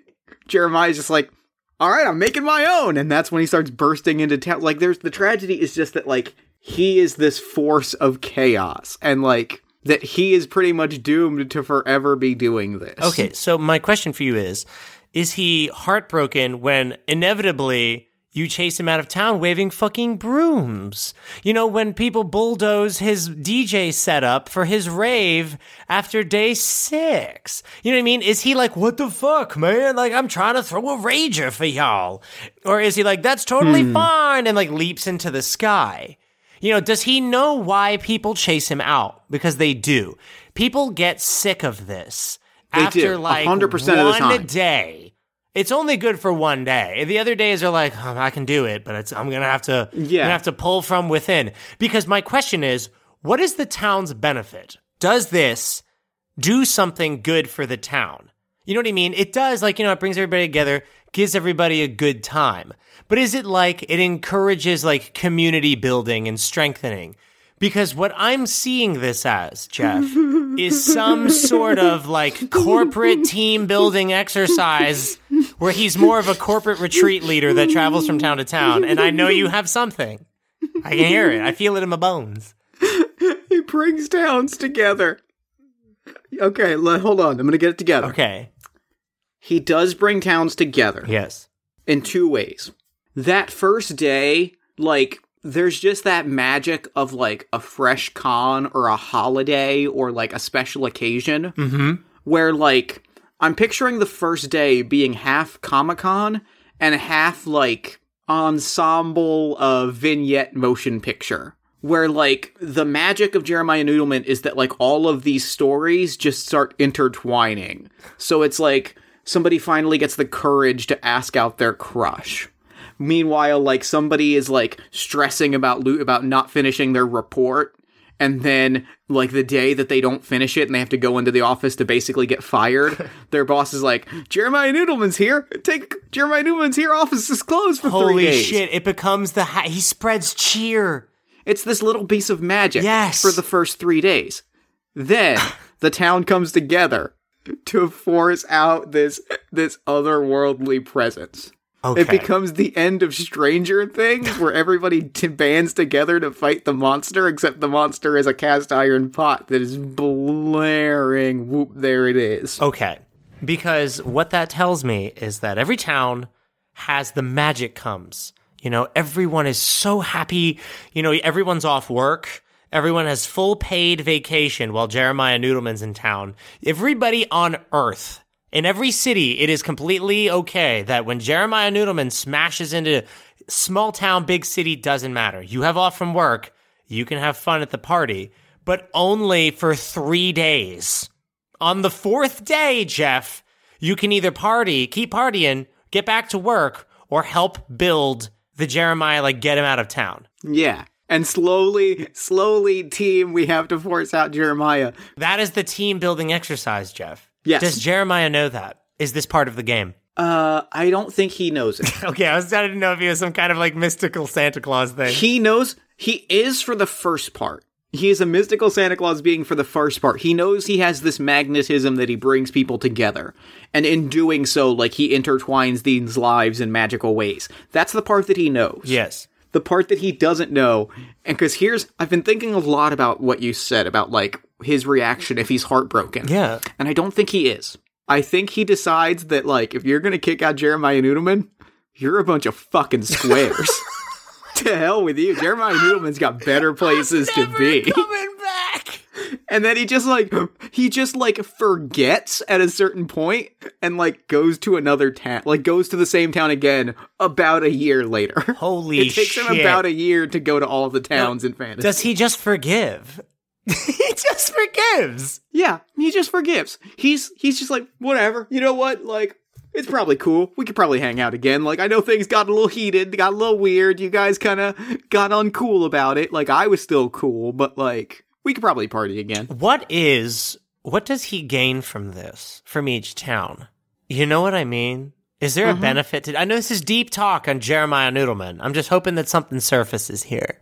Jeremiah's just like, "All right, I'm making my own," and that's when he starts bursting into town. Like, there's the tragedy is just that like he is this force of chaos, and like that he is pretty much doomed to forever be doing this. Okay, so my question for you is Is he heartbroken when inevitably you chase him out of town waving fucking brooms? You know, when people bulldoze his DJ setup for his rave after day six. You know what I mean? Is he like, what the fuck, man? Like, I'm trying to throw a rager for y'all. Or is he like, that's totally hmm. fine and like leaps into the sky? You know, does he know why people chase him out? Because they do. People get sick of this They after do, like 100% of the one time. day. It's only good for one day. The other days are like, "Oh, I can do it, but it's, I'm gonna have to, Yeah. gonna have to pull from within. Because my question is, what is the town's benefit? Does this do something good for the town? You know what I mean? It does, like, you know, it brings everybody together, gives everybody a good time. But is it like it encourages like community building and strengthening? Because what I'm seeing this as, Jeff, is some sort of like corporate team building exercise where he's more of a corporate retreat leader that travels from town to town. And I know you have something. I can hear it. I feel it in my bones. he brings towns together. Okay, le- hold on. I'm gonna get it together. Okay. He does bring towns together Yes. in two ways. That first day, like, there's just that magic of like a fresh con or a holiday or like a special occasion Mm-hmm. where like I'm picturing the first day being half Comic Con and half like ensemble uh, vignette motion picture. Where like the magic of Jeremiah Noodleman is that like all of these stories just start intertwining. So it's like somebody finally gets the courage to ask out their crush. Meanwhile, like somebody is like stressing about loot about not finishing their report, and then like the day that they don't finish it and they have to go into the office to basically get fired, their boss is like, "Jeremiah Noodleman's here. Take Jeremiah Noodleman's here. Office is closed for three days." Holy days." shit. It becomes the, ha- he spreads cheer. It's this little piece of magic Yes. for the first three days. Then the town comes together to force out this this otherworldly presence. Okay. It becomes the end of Stranger Things, where everybody t- bands together to fight the monster, except the monster is a cast iron pot that is blaring. Whoop! There it is. Okay. Because what that tells me is that every town has the magic comes. You know, everyone is so happy. You know, everyone's off work. Everyone has full paid vacation while Jeremiah Noodleman's in town. Everybody on earth, in every city, it is completely okay that when Jeremiah Noodleman smashes into small town, big city, doesn't matter. You have off from work, you can have fun at the party, but only for three days. On the fourth day, Jeff, you can either party, keep partying, get back to work, or help build the Jeremiah, like get him out of town. Yeah. And slowly, slowly, team, we have to force out Jeremiah. That is the team building exercise, Jeff. Yes. Does Jeremiah know that? Is this part of the game? Uh, I don't think he knows it. Okay, I was trying to know if he was some kind of like mystical Santa Claus thing. he knows He is for the first part. He is a mystical Santa Claus being for the first part. He knows he has this magnetism that he brings people together. And in doing so, like he intertwines these lives in magical ways. That's the part that he knows. Yes. The part that he doesn't know. And cause here's, I've been thinking a lot about what you said about like his reaction if he's heartbroken. Yeah. And I don't think he is. I think he decides that like, if you're gonna kick out Jeremiah Noodleman, you're a bunch of fucking squares. to hell with you. Jeremiah Noodleman's got better places to be. Coming. And then he just like he just like forgets at a certain point and like goes to another town, like goes to the same town again about a year later. Holy it takes shit. him about a year to go to all the towns in fantasy. Does he just forgive? he just forgives. yeah, he just forgives. He's he's just like whatever. You know what? Like it's probably cool. We could probably hang out again. Like I know things got a little heated, got a little weird. You guys kind of got uncool about it. Like I was still cool, but like we could probably party again. What is what does he gain from this from each town? You know what I mean? Is there a mm-hmm. benefit to I know this is deep talk on Jeremiah Noodleman. I'm just hoping that something surfaces here.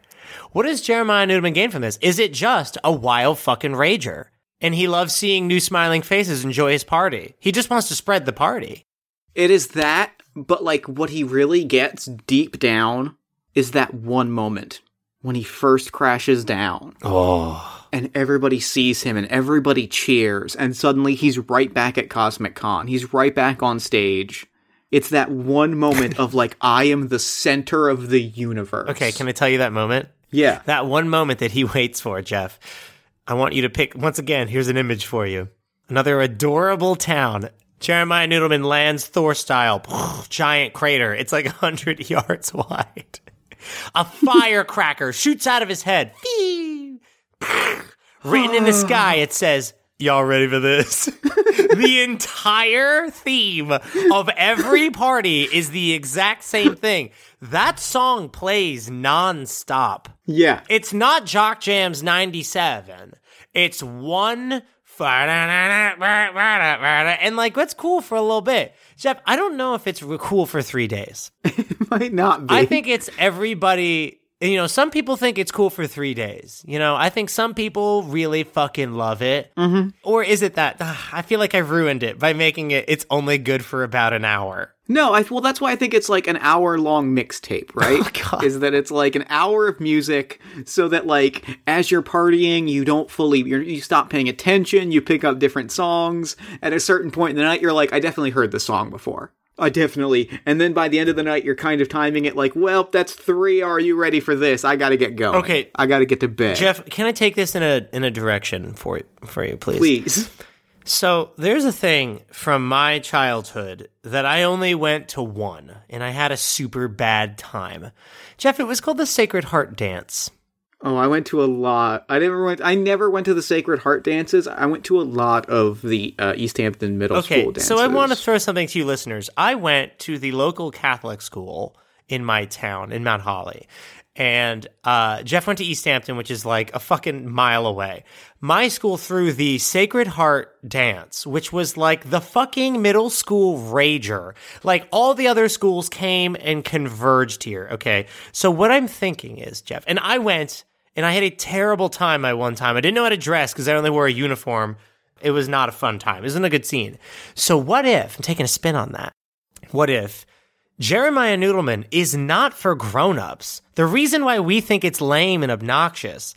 What does Jeremiah Noodleman gain from this? Is it just a wild fucking rager? And he loves seeing new smiling faces enjoy his party. He just wants to spread the party. It is that, but like what he really gets deep down is that one moment when he first crashes down Oh. and everybody sees him and everybody cheers and suddenly he's right back at Cosmic Con. He's right back on stage. It's that one moment of like I am the center of the universe. Okay, can I tell you that moment? Yeah. That one moment that he waits for, Jeff. I want you to pick once again. Here's an image for you. Another adorable town. Jeremiah Noodleman lands Thor style, giant crater. It's like hundred yards wide. A firecracker shoots out of his head. Written in the sky, it says, "Y'all ready for this?" the entire theme of every party is the exact same thing. That song plays nonstop. Yeah. It's not Jock Jams 97. It's one. And like, that's cool for a little bit. Jeff, I don't know if it's cool for three days. It might not be. I think it's everybody. You know, some people think it's cool for three days. You know, I think some people really fucking love it. Mm-hmm. Or is it that ah, I feel like I ruined it by making it? It's only good for about an hour. No, I well that's why I think it's like an hour long mixtape, oh, right? Oh, God. Is that it's like an hour of music so that like as you're partying, you don't fully you're, you stop paying attention, you pick up different songs. At a certain point in the night, you're like, I definitely heard this song before. I definitely. And then by the end of the night, you're kind of timing it like, well, that's three. Are you ready for this? I got to get going. Okay. I got to get to bed. Jeff, can I take this in a in a direction for for you, please? please. So there's a thing from my childhood that I only went to one, and I had a super bad time. Jeff, it was called the Sacred Heart Dance. Oh, I went to a lot. I never went. I never went to the Sacred Heart dances. I went to a lot of the uh, East Hampton Middle Okay, School dances. so I want to throw something to you listeners. I went to the local Catholic school in my town in Mount Holly. And uh, Jeff went to East Hampton, which is like a fucking mile away. My school threw the Sacred Heart dance, which was like the fucking middle school rager. Like all the other schools came and converged here. Okay. So what I'm thinking is, Jeff, and I went and I had a terrible time my one time. I didn't know how to dress because I only wore a uniform. It was not a fun time. It wasn't a good scene. So what if, I'm taking a spin on that. What if Jeremiah Noodleman is not for grown-ups? The reason why we think it's lame and obnoxious.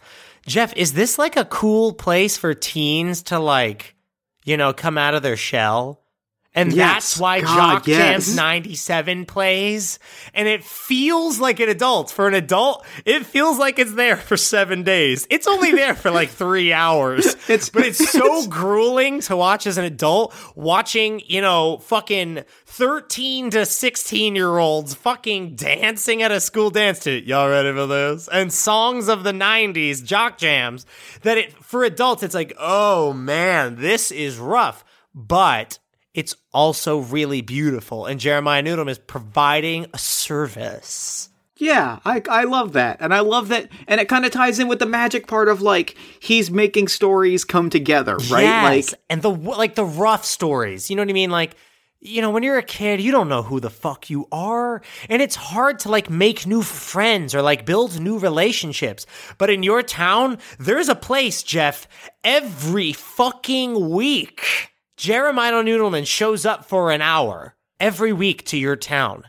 Jeff, is this like a cool place for teens to like, you know, come out of their shell? And Yes. that's why God, Jock yes. Jams 97 plays. And it feels like an adult. For an adult, it feels like it's there for seven days. It's only there for like three hours. It's- but it's so grueling to watch as an adult, watching, you know, fucking 13 to 16 year olds fucking dancing at a school dance to y'all ready for this? And songs of the 90s, jock jams, that it, for adults, it's like, oh man, this is rough. But it's also really beautiful. And Jeremiah Noodleman is providing a service. Yeah, I I love that, and I love that, and it kind of ties in with the magic part of like he's making stories come together, right? Yes. Like and the like the rough stories. You know what I mean? Like you know, when you're a kid, you don't know who the fuck you are. And it's hard to like make new friends or like build new relationships. But in your town, there's a place, Jeff, every fucking week. Jeremiah Noodleman shows up for an hour every week to your town.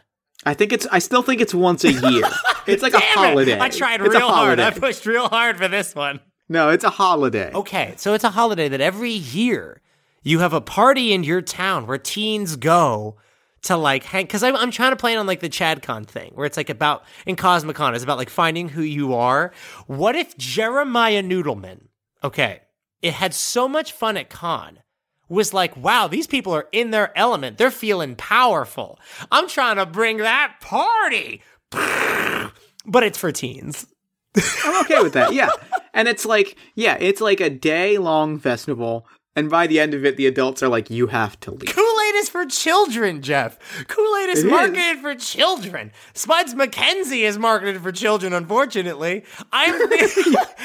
I think it's. I still think it's once a year. It's like a Damn it! holiday. I tried It's real hard. I pushed real hard for this one. No, it's a holiday. Okay, so it's a holiday that every year you have a party in your town where teens go to like hang. Because I'm, I'm trying to play it on like the ChadCon thing, where it's like about in Cosmicon, it's about like finding who you are. What if Jeremiah Noodleman, okay, it had so much fun at con, was like, wow, these people are in their element. They're feeling powerful. I'm trying to bring that party, but it's for teens. I'm okay with that. Yeah. And it's like, yeah, it's like a day long festival. And by the end of it, the adults are like, you have to leave. Kool Aid is for children, Jeff. Kool Aid is It is. marketed for children. Spuds MacKenzie is marketed for children, unfortunately. I'm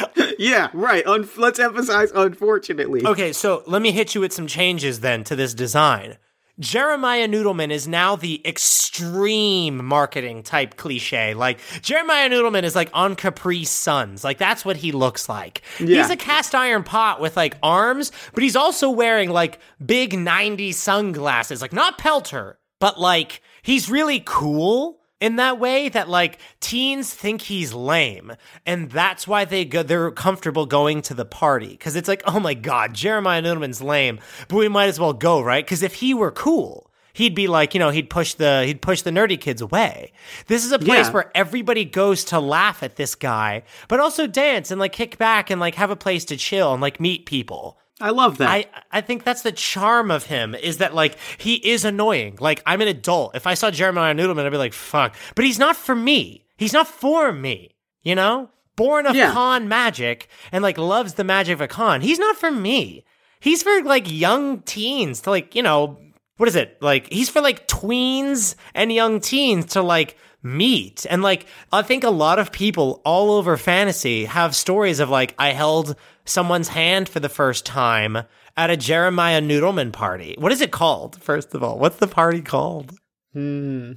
yeah, right. Un- let's emphasize, unfortunately. okay, so let me hit you with some changes then to this design. Jeremiah Noodleman is now the extreme marketing type cliche. Like, Jeremiah Noodleman is like on Capri Suns. Like, that's what he looks like. Yeah. He's a cast iron pot with like arms, but he's also wearing like big 90s sunglasses. Like, not Pelter, but like, he's really cool in that way that like teens think he's lame and that's why they go they're comfortable going to the party. Because it's like oh my god jeremiah noodleman's lame but we might as well go right? Because if he were cool he'd be like you know he'd push the he'd push the nerdy kids away. This is a place Yeah. where everybody goes to laugh at this guy but also dance and like kick back and like have a place to chill and like meet people I love that. I, I think that's the charm of him is that like he is annoying. Like I'm an adult. If I saw Jeremiah Noodleman, I'd be like, fuck. But he's not for me. He's not for me. You know? Born of Yeah. con magic and like loves the magic of a con. He's not for me. He's for like young teens to like, you know, what is it? Like he's for like tweens and young teens to like meet. And like I think a lot of people all over fantasy have stories of like I held someone's hand for the first time at a Jeremiah Noodleman party. What is it called? First of all, what's the party called? Hmm.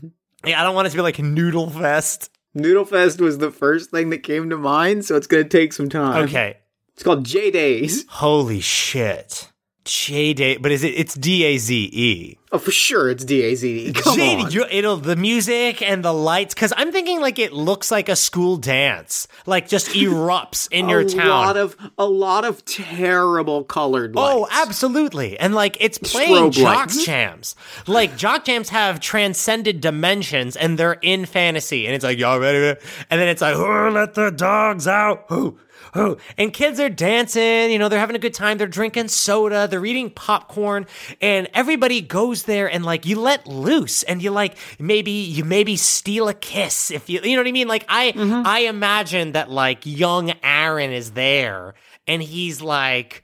Yeah, I don't want it to be like Noodle Fest. Noodle Fest was the first thing that came to mind, so it's going to take some time. Okay. It's called J Days. Holy shit. J Day, but is it? It's D A Z E. Oh, for sure it's D A Z E. Come J- on. you- it'll the music and the lights because I'm thinking like it looks like a school dance, like just erupts in your town. a lot of a lot of terrible colored oh, lights. Oh, absolutely. And like it's playing Strobe jock lights. jams. Like jock jams have transcended dimensions and they're in fantasy. And it's like, y'all ready? And then it's like, oh, let the dogs out. Oh, oh. And kids are dancing, you know, they're having a good time. They're drinking soda, they're eating popcorn, and everybody goes there and like you let loose and you like maybe you maybe steal a kiss if you you know what I mean? Like I mm-hmm. I imagine that like young Aaron is there and he's like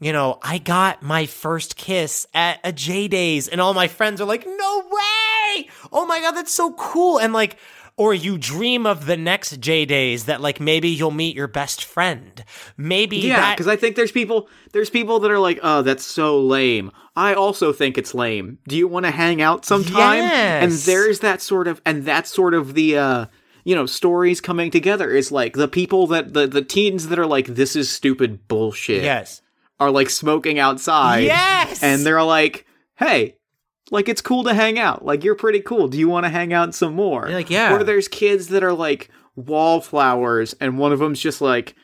you know, I got my first kiss at a J Days, and all my friends are like, no way! Oh my god, that's so cool. And like, or you dream of the next J Days that like maybe you'll meet your best friend. Maybe Yeah, that because I think there's people there's people that are like, oh, that's so lame. I also think it's lame. Do you want to hang out sometime? Yes. And there's that sort of and that's sort of the uh you know, stories coming together is like the people that the the teens that are like, this is stupid bullshit. Yes. Are like smoking outside. Yes! And they're like, hey, like it's cool to hang out. Like you're pretty cool. Do you want to hang out some more? You're like, yeah. Or there's kids that are like wallflowers, and one of them's just like,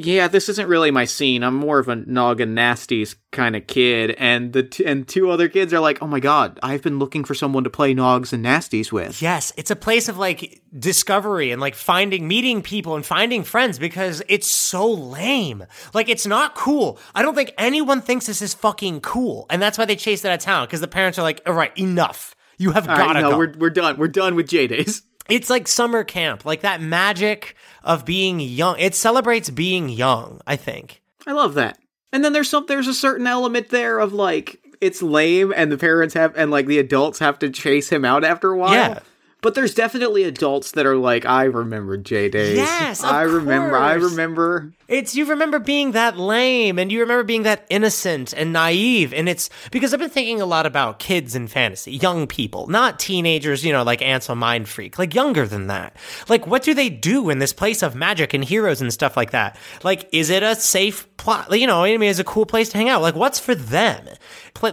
yeah, this isn't really my scene. I'm more of a noggin nasties kind of kid, and the t- and two other kids are like, oh my god, I've been looking for someone to play nogs and nasties with. Yes, it's a place of like discovery and like finding, meeting people and finding friends because it's so lame. Like, it's not cool. I don't think anyone thinks this is fucking cool. And that's why they chased it out of town because the parents are like, all right, enough. You have All gotta right, no, go. we're we're done. We're done with J Days. It's like summer camp, like that magic of being young. It celebrates being young, I think. I love that. And then there's some there's a certain element there of like it's lame and the parents have and like the adults have to chase him out after a while. Yeah. But there's definitely adults that are like, I remember J Days. Yes, I remember. I remember. It's you remember being that lame and you remember being that innocent and naive. And it's because I've been thinking a lot about kids in fantasy, young people, not teenagers, you know, like Ansel Mind Freak, like younger than that. Like, what do they do in this place of magic and heroes and stuff like that? Like, is it a safe plot? You know, I mean, is a cool place to hang out? Like, what's for them?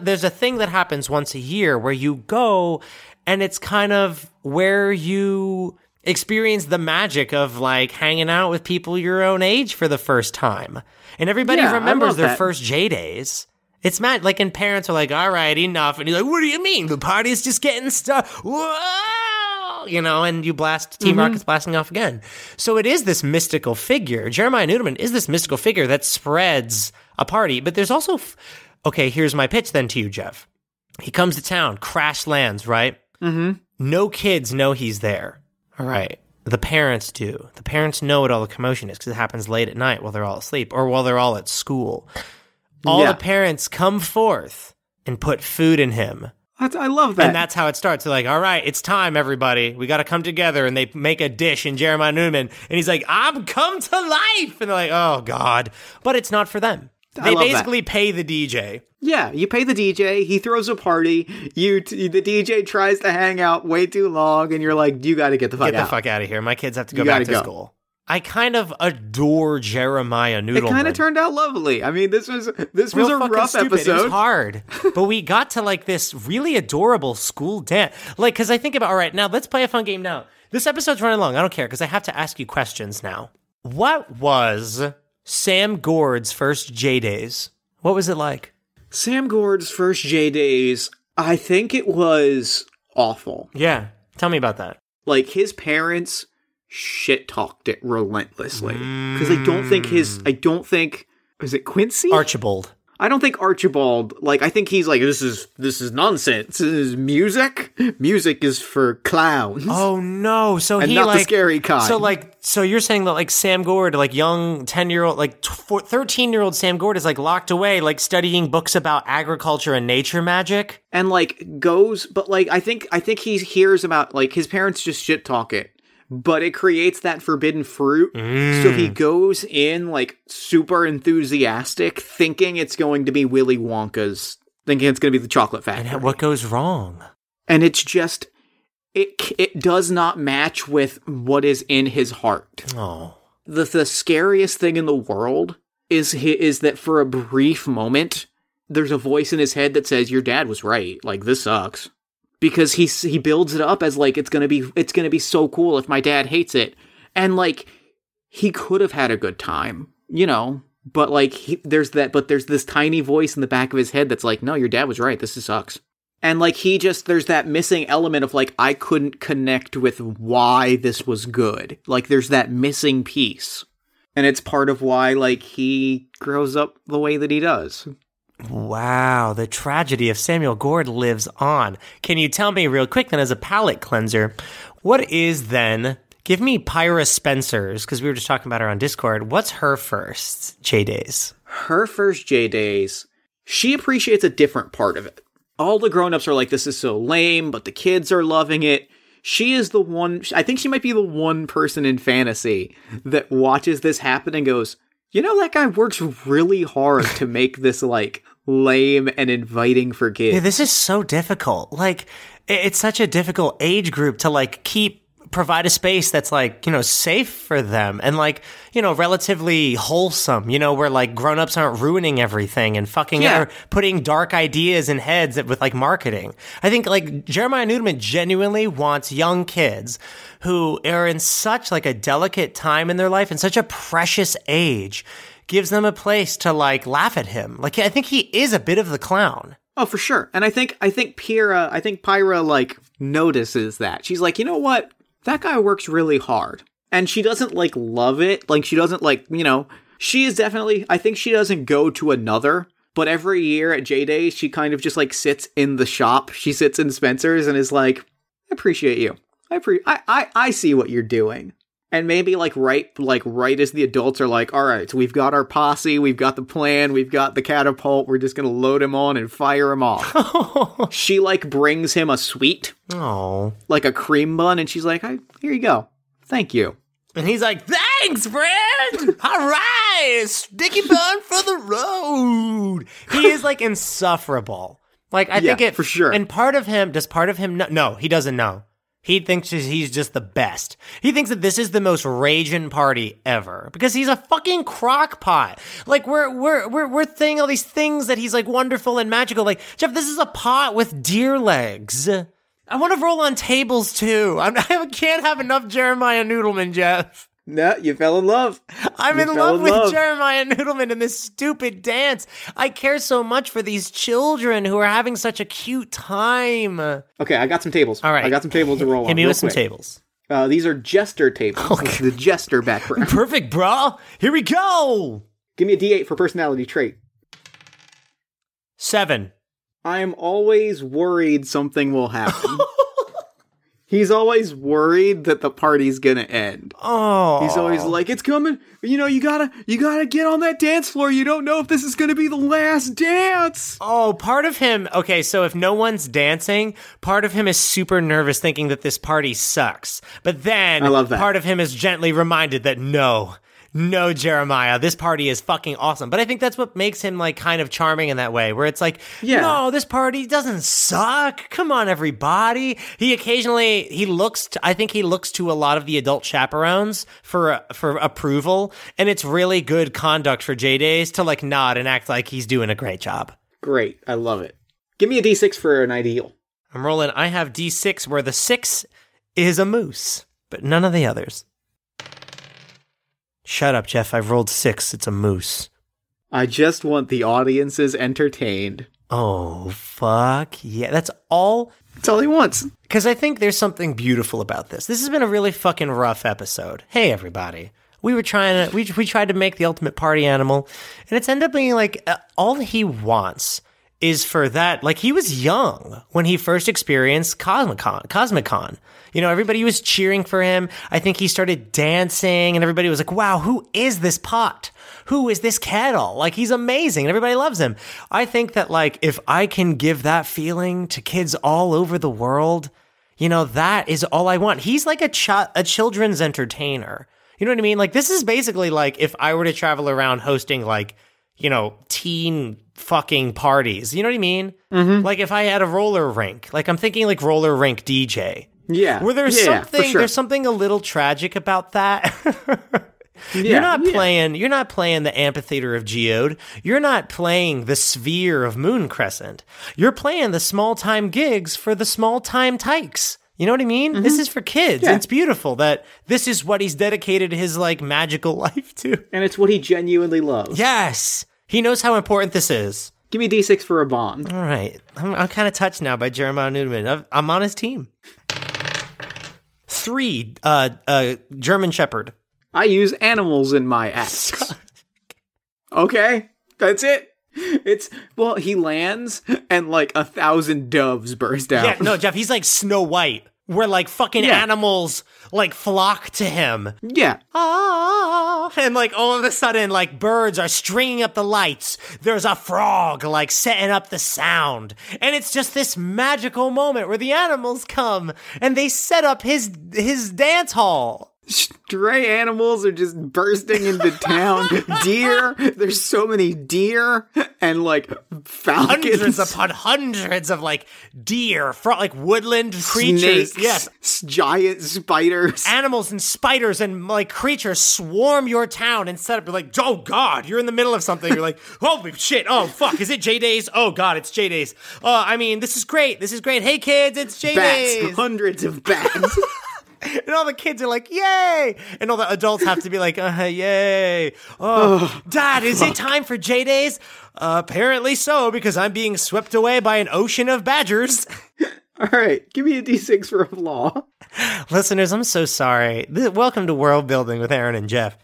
There's a thing that happens once a year where you go and it's kind of where you experience the magic of like hanging out with people your own age for the first time. And everybody Yeah, remembers their that. first J days. It's mad. Like, and parents are like, all right, enough. And you're like, what do you mean? The party's just getting started. Whoa! You know, and you blast, Team Mm-hmm. Rocket's blasting off again. So it is this mystical figure. Jeremiah Noodleman is this mystical figure that spreads a party. But there's also, f- okay, here's my pitch then to you, Jeff. He comes to town, crash lands, right? Mm-hmm. No kids know he's there. All right. The parents do. The parents know what all the commotion is because it happens late at night while they're all asleep or while they're all at school. All Yeah. the parents come forth and put food in him. That's, I love that. And that's how it starts. They're like, all right, it's time, everybody. We got to come together. And they make a dish in Jeremiah Noodleman. And he's like, I'm come to life. And they're like, oh, God. But it's not for them. They love that. basically pay the DJ. Yeah, you pay the DJ. He throws a party. You, t- the DJ tries to hang out way too long, and you're like, "You got to get the fuck Get out." the fuck out of here. My kids have to go You back gotta go. school. I kind of adore Jeremiah Noodle. It kind of turned out lovely. I mean, this was this was a rough stupid. It was hard, but we got to like this really adorable school dance. Like, because I think about all right now, let's play a fun game now. This episode's running long. I don't care because I have to ask you questions now. What was Sam Gord's first J days? What was it like? Sam Gord's first J days. I think it was awful. Yeah, tell me about that. Like his parents shit talked it relentlessly because I don't think his. I don't think is it Quincy. Archibald. I don't think Archibald like I think he's like this is this is nonsense. This is music. Music is for clowns. Oh no! So And he not the scary kind. So like, so you're saying that like Sam Gord, like young ten year old, like thirteen year old Sam Gord is like locked away, like studying books about agriculture and nature magic. and like goes but like I think I think he hears about like his parents just shit talk it. But it creates that forbidden fruit. So he mm. goes in like super enthusiastic, thinking it's going to be Willy Wonka's thinking it's going to be the chocolate factory. And what goes wrong? and it's just it it does not match with what is in his heart. Oh, The the scariest thing in the world is is that for a brief moment there's a voice in his head that says your dad was right. Like this sucks. Because he he builds it up as like it's to be it's to be so cool if my dad hates it. And like he could have had a good time, you know, but like he, there's that but there's this tiny voice in the back of his head that's like no, your dad was right. This sucks. And like he just there's that missing element of like I couldn't connect with why this was good. Like there's that missing piece. And it's part of why like he grows up the way that he does. Wow! The tragedy of Samuel Gord lives on. Can you tell me real quick then, as a palate cleanser, what is then? Give me Pyra Spencer's because we were just talking about her on Discord. What's her first J days? Her first J days, she appreciates a different part of it. All the grown-ups are like this is so lame, but the kids are loving it. She is the one I think she might be the one person in fantasy that watches this happen and goes, "You know that guy works really hard to make this like lame and inviting for kids." Yeah, this is so difficult. Like, it's such a difficult age group to like keep provide a space that's like you know safe for them and like you know relatively wholesome you know where like grown-ups aren't ruining everything and fucking Yeah. putting dark ideas in heads with like marketing i think like jeremiah noodleman genuinely wants young kids who are in such like a delicate time in their life and such a precious age gives them a place to like laugh at him like i think he is a bit of the clown Oh, for sure. And I think I think Pyra I think Pyra like notices that. She's like, you know what? That guy works really hard. And she doesn't like love it. Like she doesn't like, you know, she is definitely I think she doesn't go to another. But every year at J Days, she kind of just like sits in the shop. She sits in Spencer's and is like, I appreciate you. I, pre- I, I I see what you're doing. And maybe like right like right as the adults are like, all right, so we've got our posse, we've got the plan, we've got the catapult, we're just gonna load him on and fire him off. she like brings him a sweet, Oh. like a cream bun, and she's like, "I- here you go, thank you. And he's like, thanks, friend! All right! Sticky bun for the road! He is like insufferable. Like, I think it. for sure. And part of him, does part of him know? No, he doesn't know. He thinks he's just the best. He thinks that this is the most raging party ever because he's a fucking crock pot. Like we're we're we're we're saying all these things that he's like wonderful and magical. Like Jeff, this is a pot with deer legs. I want to roll on tables too. I'm, I can't have enough Jeremiah Noodleman, Jeff. No, you fell in love. I'm You in love in with love. Jeremiah Noodleman and this stupid dance. I care so much for these children who are having such a cute time. Okay, I got some tables. All right. I got some tables to roll on. Hit me with some tables. Uh, these are jester tables. Is the jester background. Perfect, bro. Here we go. Give me a D8 for personality trait. Seven. I am always worried something will happen. He's always worried that the party's gonna end. Oh. He's always like, "It's coming. You know, you gotta, you gotta get on that dance floor. You don't know if this is gonna be the last dance." Oh, part of him. Okay, so if no one's dancing, part of him is super nervous, thinking that this party sucks. But then, I love that. part of him is gently reminded that no, no, Jeremiah, this party is fucking awesome. But I think that's what makes him like kind of charming in that way, where it's like, Yeah. no, this party doesn't suck. Come on, everybody. He occasionally he looks. To, I think he looks to a lot of the adult chaperones for for approval, and it's really good conduct for J Days to like nod and act like he's doing a great job. Great, I love it. Give me a D6 for an ideal. I'm rolling. I have D6 where the six is a moose, but none of the others. Shut up, Jeff. I've rolled six. It's a moose. I just want the audiences entertained. Oh, fuck. Yeah, that's all. That's all he wants. Because I think there's something beautiful about this. This has been a really fucking rough episode. Hey, everybody. We were trying to, we, we tried to make the ultimate party animal, and it's ended up being like uh, all he wants is for that. Like he was young when he first experienced Cosmicon, Cosmicon. You know, everybody was cheering for him. I think he started dancing, and everybody was like, wow, who is this pot? Who is this kettle? Like he's amazing and everybody loves him. I think that like if I can give that feeling to kids all over the world, you know, that is all I want. He's like a ch- a children's entertainer. You know what I mean? Like this is basically like if I were to travel around hosting like, you know, teen fucking parties. You know what I mean? Mm-hmm. Like if I had a roller rink. Like I'm thinking like roller rink DJ. Yeah. Where there's yeah, something sure. there's something a little tragic about that. Yeah, You're not playing. You're not playing the amphitheater of Geode. You're not playing the sphere of Moon Crescent. You're playing the small time gigs for the small time tykes. You know what I mean? This is for kids. Mm-hmm. Yeah. It's beautiful that this is what he's dedicated his like magical life to. And it's what he genuinely loves. Yes, he knows how important this is. Give me D6 for a bond. All right, I'm, I'm kind of touched now by Jeremiah Noodleman. I'm on his team. Three, uh, uh, German Shepherd. I use animals in my acts. okay, that's it. It's well, he lands and like a thousand doves burst out. Yeah, no, Jeff, he's like Snow White, where like fucking Yeah. animals like flock to him. yeah, Ah, and like all of a sudden, like birds are stringing up the lights. There's a frog like setting up the sound, and it's just this magical moment where the animals come and they set up his his dance hall. Stray animals are just bursting into town. deer, there's so many deer and like falcons. Hundreds upon hundreds of like deer, fro- like woodland creatures. snakes, Yes, s- giant spiders. animals and spiders and like creatures swarm your town and set up. You're like, oh god, you're in the middle of something. You're like, holy shit, oh fuck, is it J Days? Oh god, it's J Days. Oh, uh, I mean, this is great. This is great. Hey kids, it's J Days. hundreds of bats. And all the kids are like, yay! And all the adults have to be like, "Uh, huh, yay! Oh, Dad, is it time for J Days? Uh, apparently so, because I'm being swept away by an ocean of badgers. All right, give me a d6 for a flaw. Listeners, I'm so sorry. Welcome to World Building with Aaron and Jeff.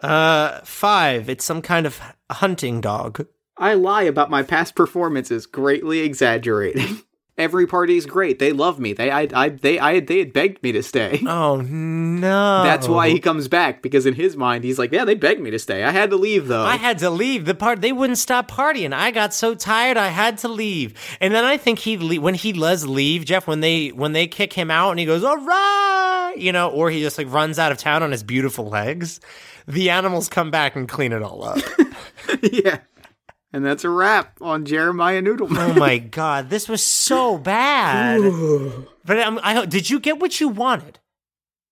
Uh, five. It's some kind of hunting dog. I lie about my past performances, greatly exaggerating. Every party's great. They love me. They I, I they I they had begged me to stay. Oh no. That's why he comes back because in his mind he's like, yeah, they begged me to stay. I had to leave though. I had to leave the part. They wouldn't stop partying. I got so tired, I had to leave. And then I think he le- when he does leave, Jeff, when they when they kick him out and he goes, "All right," you know, or he just like runs out of town on his beautiful legs. The animals come back and clean it all up. yeah. And that's a wrap on Jeremiah Noodleman. oh my god, this was so bad. but um, I did you get what you wanted?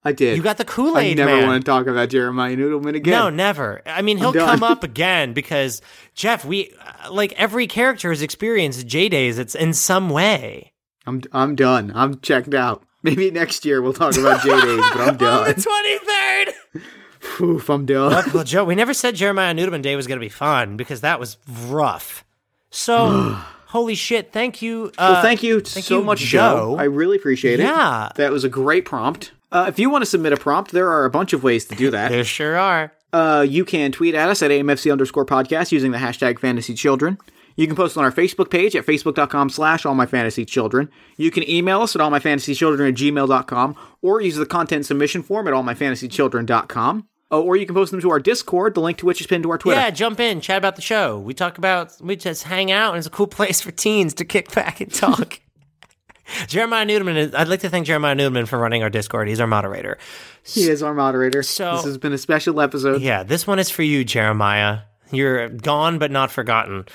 I did. You got the Kool I Aid never man. want to talk about Jeremiah Noodleman again. No, never. I mean, he'll come up again because Jeff, we uh, like every character has experienced J days. It's in some way. I'm I'm done. I'm checked out. Maybe next year we'll talk about J Days, but I'm On the done. twenty third. Oof, I'm done. well, Joe, we never said Jeremiah Noodleman Day was going to be fun because that was rough. So, holy shit! Thank you. Uh, Well, thank you so you, much, Joe. Joe. I really appreciate it. Yeah. That was a great prompt. Uh, if you want to submit a prompt, there are a bunch of ways to do that. There sure are. Uh, you can tweet at us at AMFC underscore podcast using the hashtag fantasy children. You can post on our Facebook page at facebook.com slash all my fantasy children. You can email us at all my fantasy children at gmail.com or use the content submission form at allmyfantasychildren.com. Oh, or you can post them to our Discord, the link to which is pinned to our Twitter. Yeah, jump in, chat about the show. We talk about, we just hang out, and it's a cool place for teens to kick back and talk. Jeremiah Newman, is, I'd like to thank Jeremiah Newman for running our Discord. He's our moderator. He is our moderator. So- this has been a special episode. Yeah, this one is for you, Jeremiah. You're gone but not forgotten.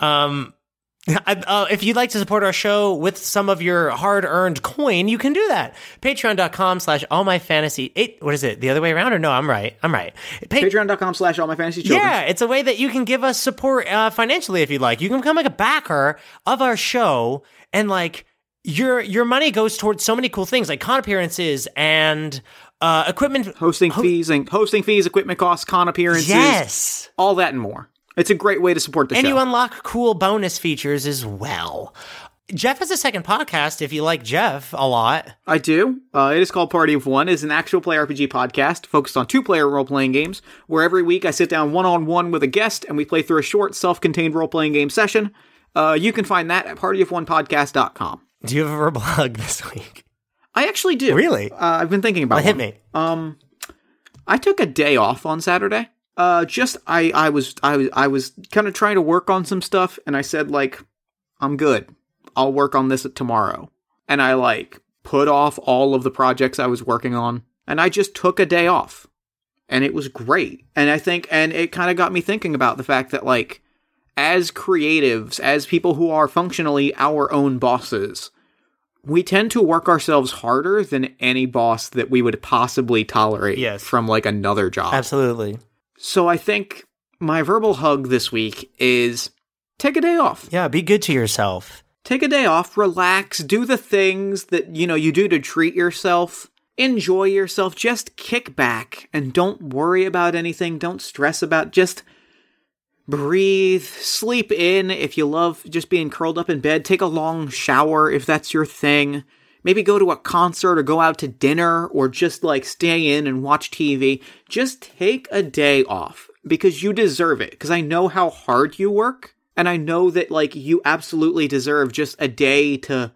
Um, I, uh, if you'd like to support our show with some of your hard-earned coin, you can do that. Patreon.com slash all my fantasy. Eight, what is it? The other way around? Or no, I'm right. I'm right. Pa- Patreon.com slash all my fantasy children. yeah, it's a way that you can give us support uh, financially if you'd like. You can become like a backer of our show, and like your your money goes towards so many cool things like con appearances and uh, equipment. Hosting fees and hosting fees, equipment costs, con appearances, Yes, all that and more. It's a great way to support the and show. And you unlock cool bonus features as well. Jeff has a second podcast if you like Jeff a lot. I do. Uh, it is called Party of One. It's an actual play RPG podcast focused on two player role playing games, where every week I sit down one on one with a guest and we play through a short self contained role playing game session. Uh, you can find that at partyofonepodcast.com. Do you have a hug this week? I actually do. Really? Uh, I've been thinking about Well, hit me. Um, I took a day off on Saturday. Uh, just I I was I was I was kind of trying to work on some stuff, and I said like, I'm good. I'll work on this tomorrow, and I like put off all of the projects I was working on, and I just took a day off, and it was great. And I think, and it kind of got me thinking about the fact that like, as creatives, as people who are functionally our own bosses, we tend to work ourselves harder than any boss that we would possibly tolerate Yes. from like another job. Absolutely. So I think my verbal hug this week is take a day off. Yeah, be good to yourself. Take a day off, relax, do the things that you know you do to treat yourself. Enjoy yourself, just kick back and don't worry about anything, don't stress about just breathe, sleep in if you love just being curled up in bed, take a long shower if that's your thing. Maybe go to a concert or go out to dinner or just like stay in and watch TV. Just take a day off because you deserve it. Because I know how hard you work and I know that like you absolutely deserve just a day to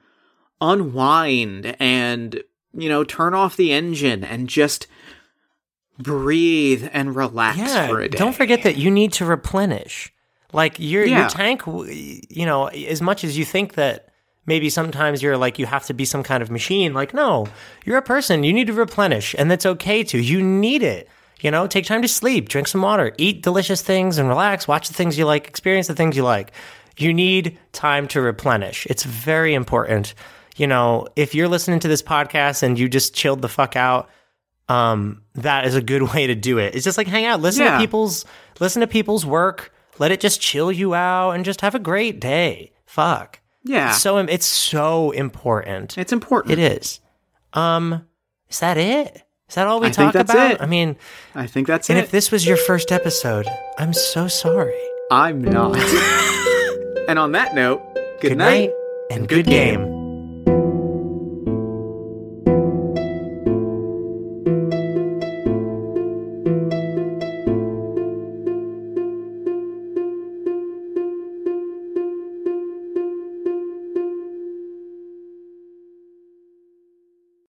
unwind and, you know, turn off the engine and just breathe and relax Yeah, for a day. don't forget that you need to replenish. Like your Yeah. your tank, you know, as much as you think that maybe sometimes you're like you have to be some kind of machine. Like no, you're a person. You need to replenish, and that's okay to. You need it. You know, take time to sleep, drink some water, eat delicious things, and relax. Watch the things you like, experience the things you like. You need time to replenish. It's very important. You know, if you're listening to this podcast and you just chilled the fuck out, um, that is a good way to do it. It's just like hang out, listen Yeah. to people's listen to people's work, let it just chill you out, and just have a great day. Fuck. Yeah, So it's so important. it's important. It is. Um, is that it? Is that all we I think talk that's about? it. I mean, I think that's and it. And if this was your first episode, I'm so sorry. I'm not. and on that note, good, Good night and good game.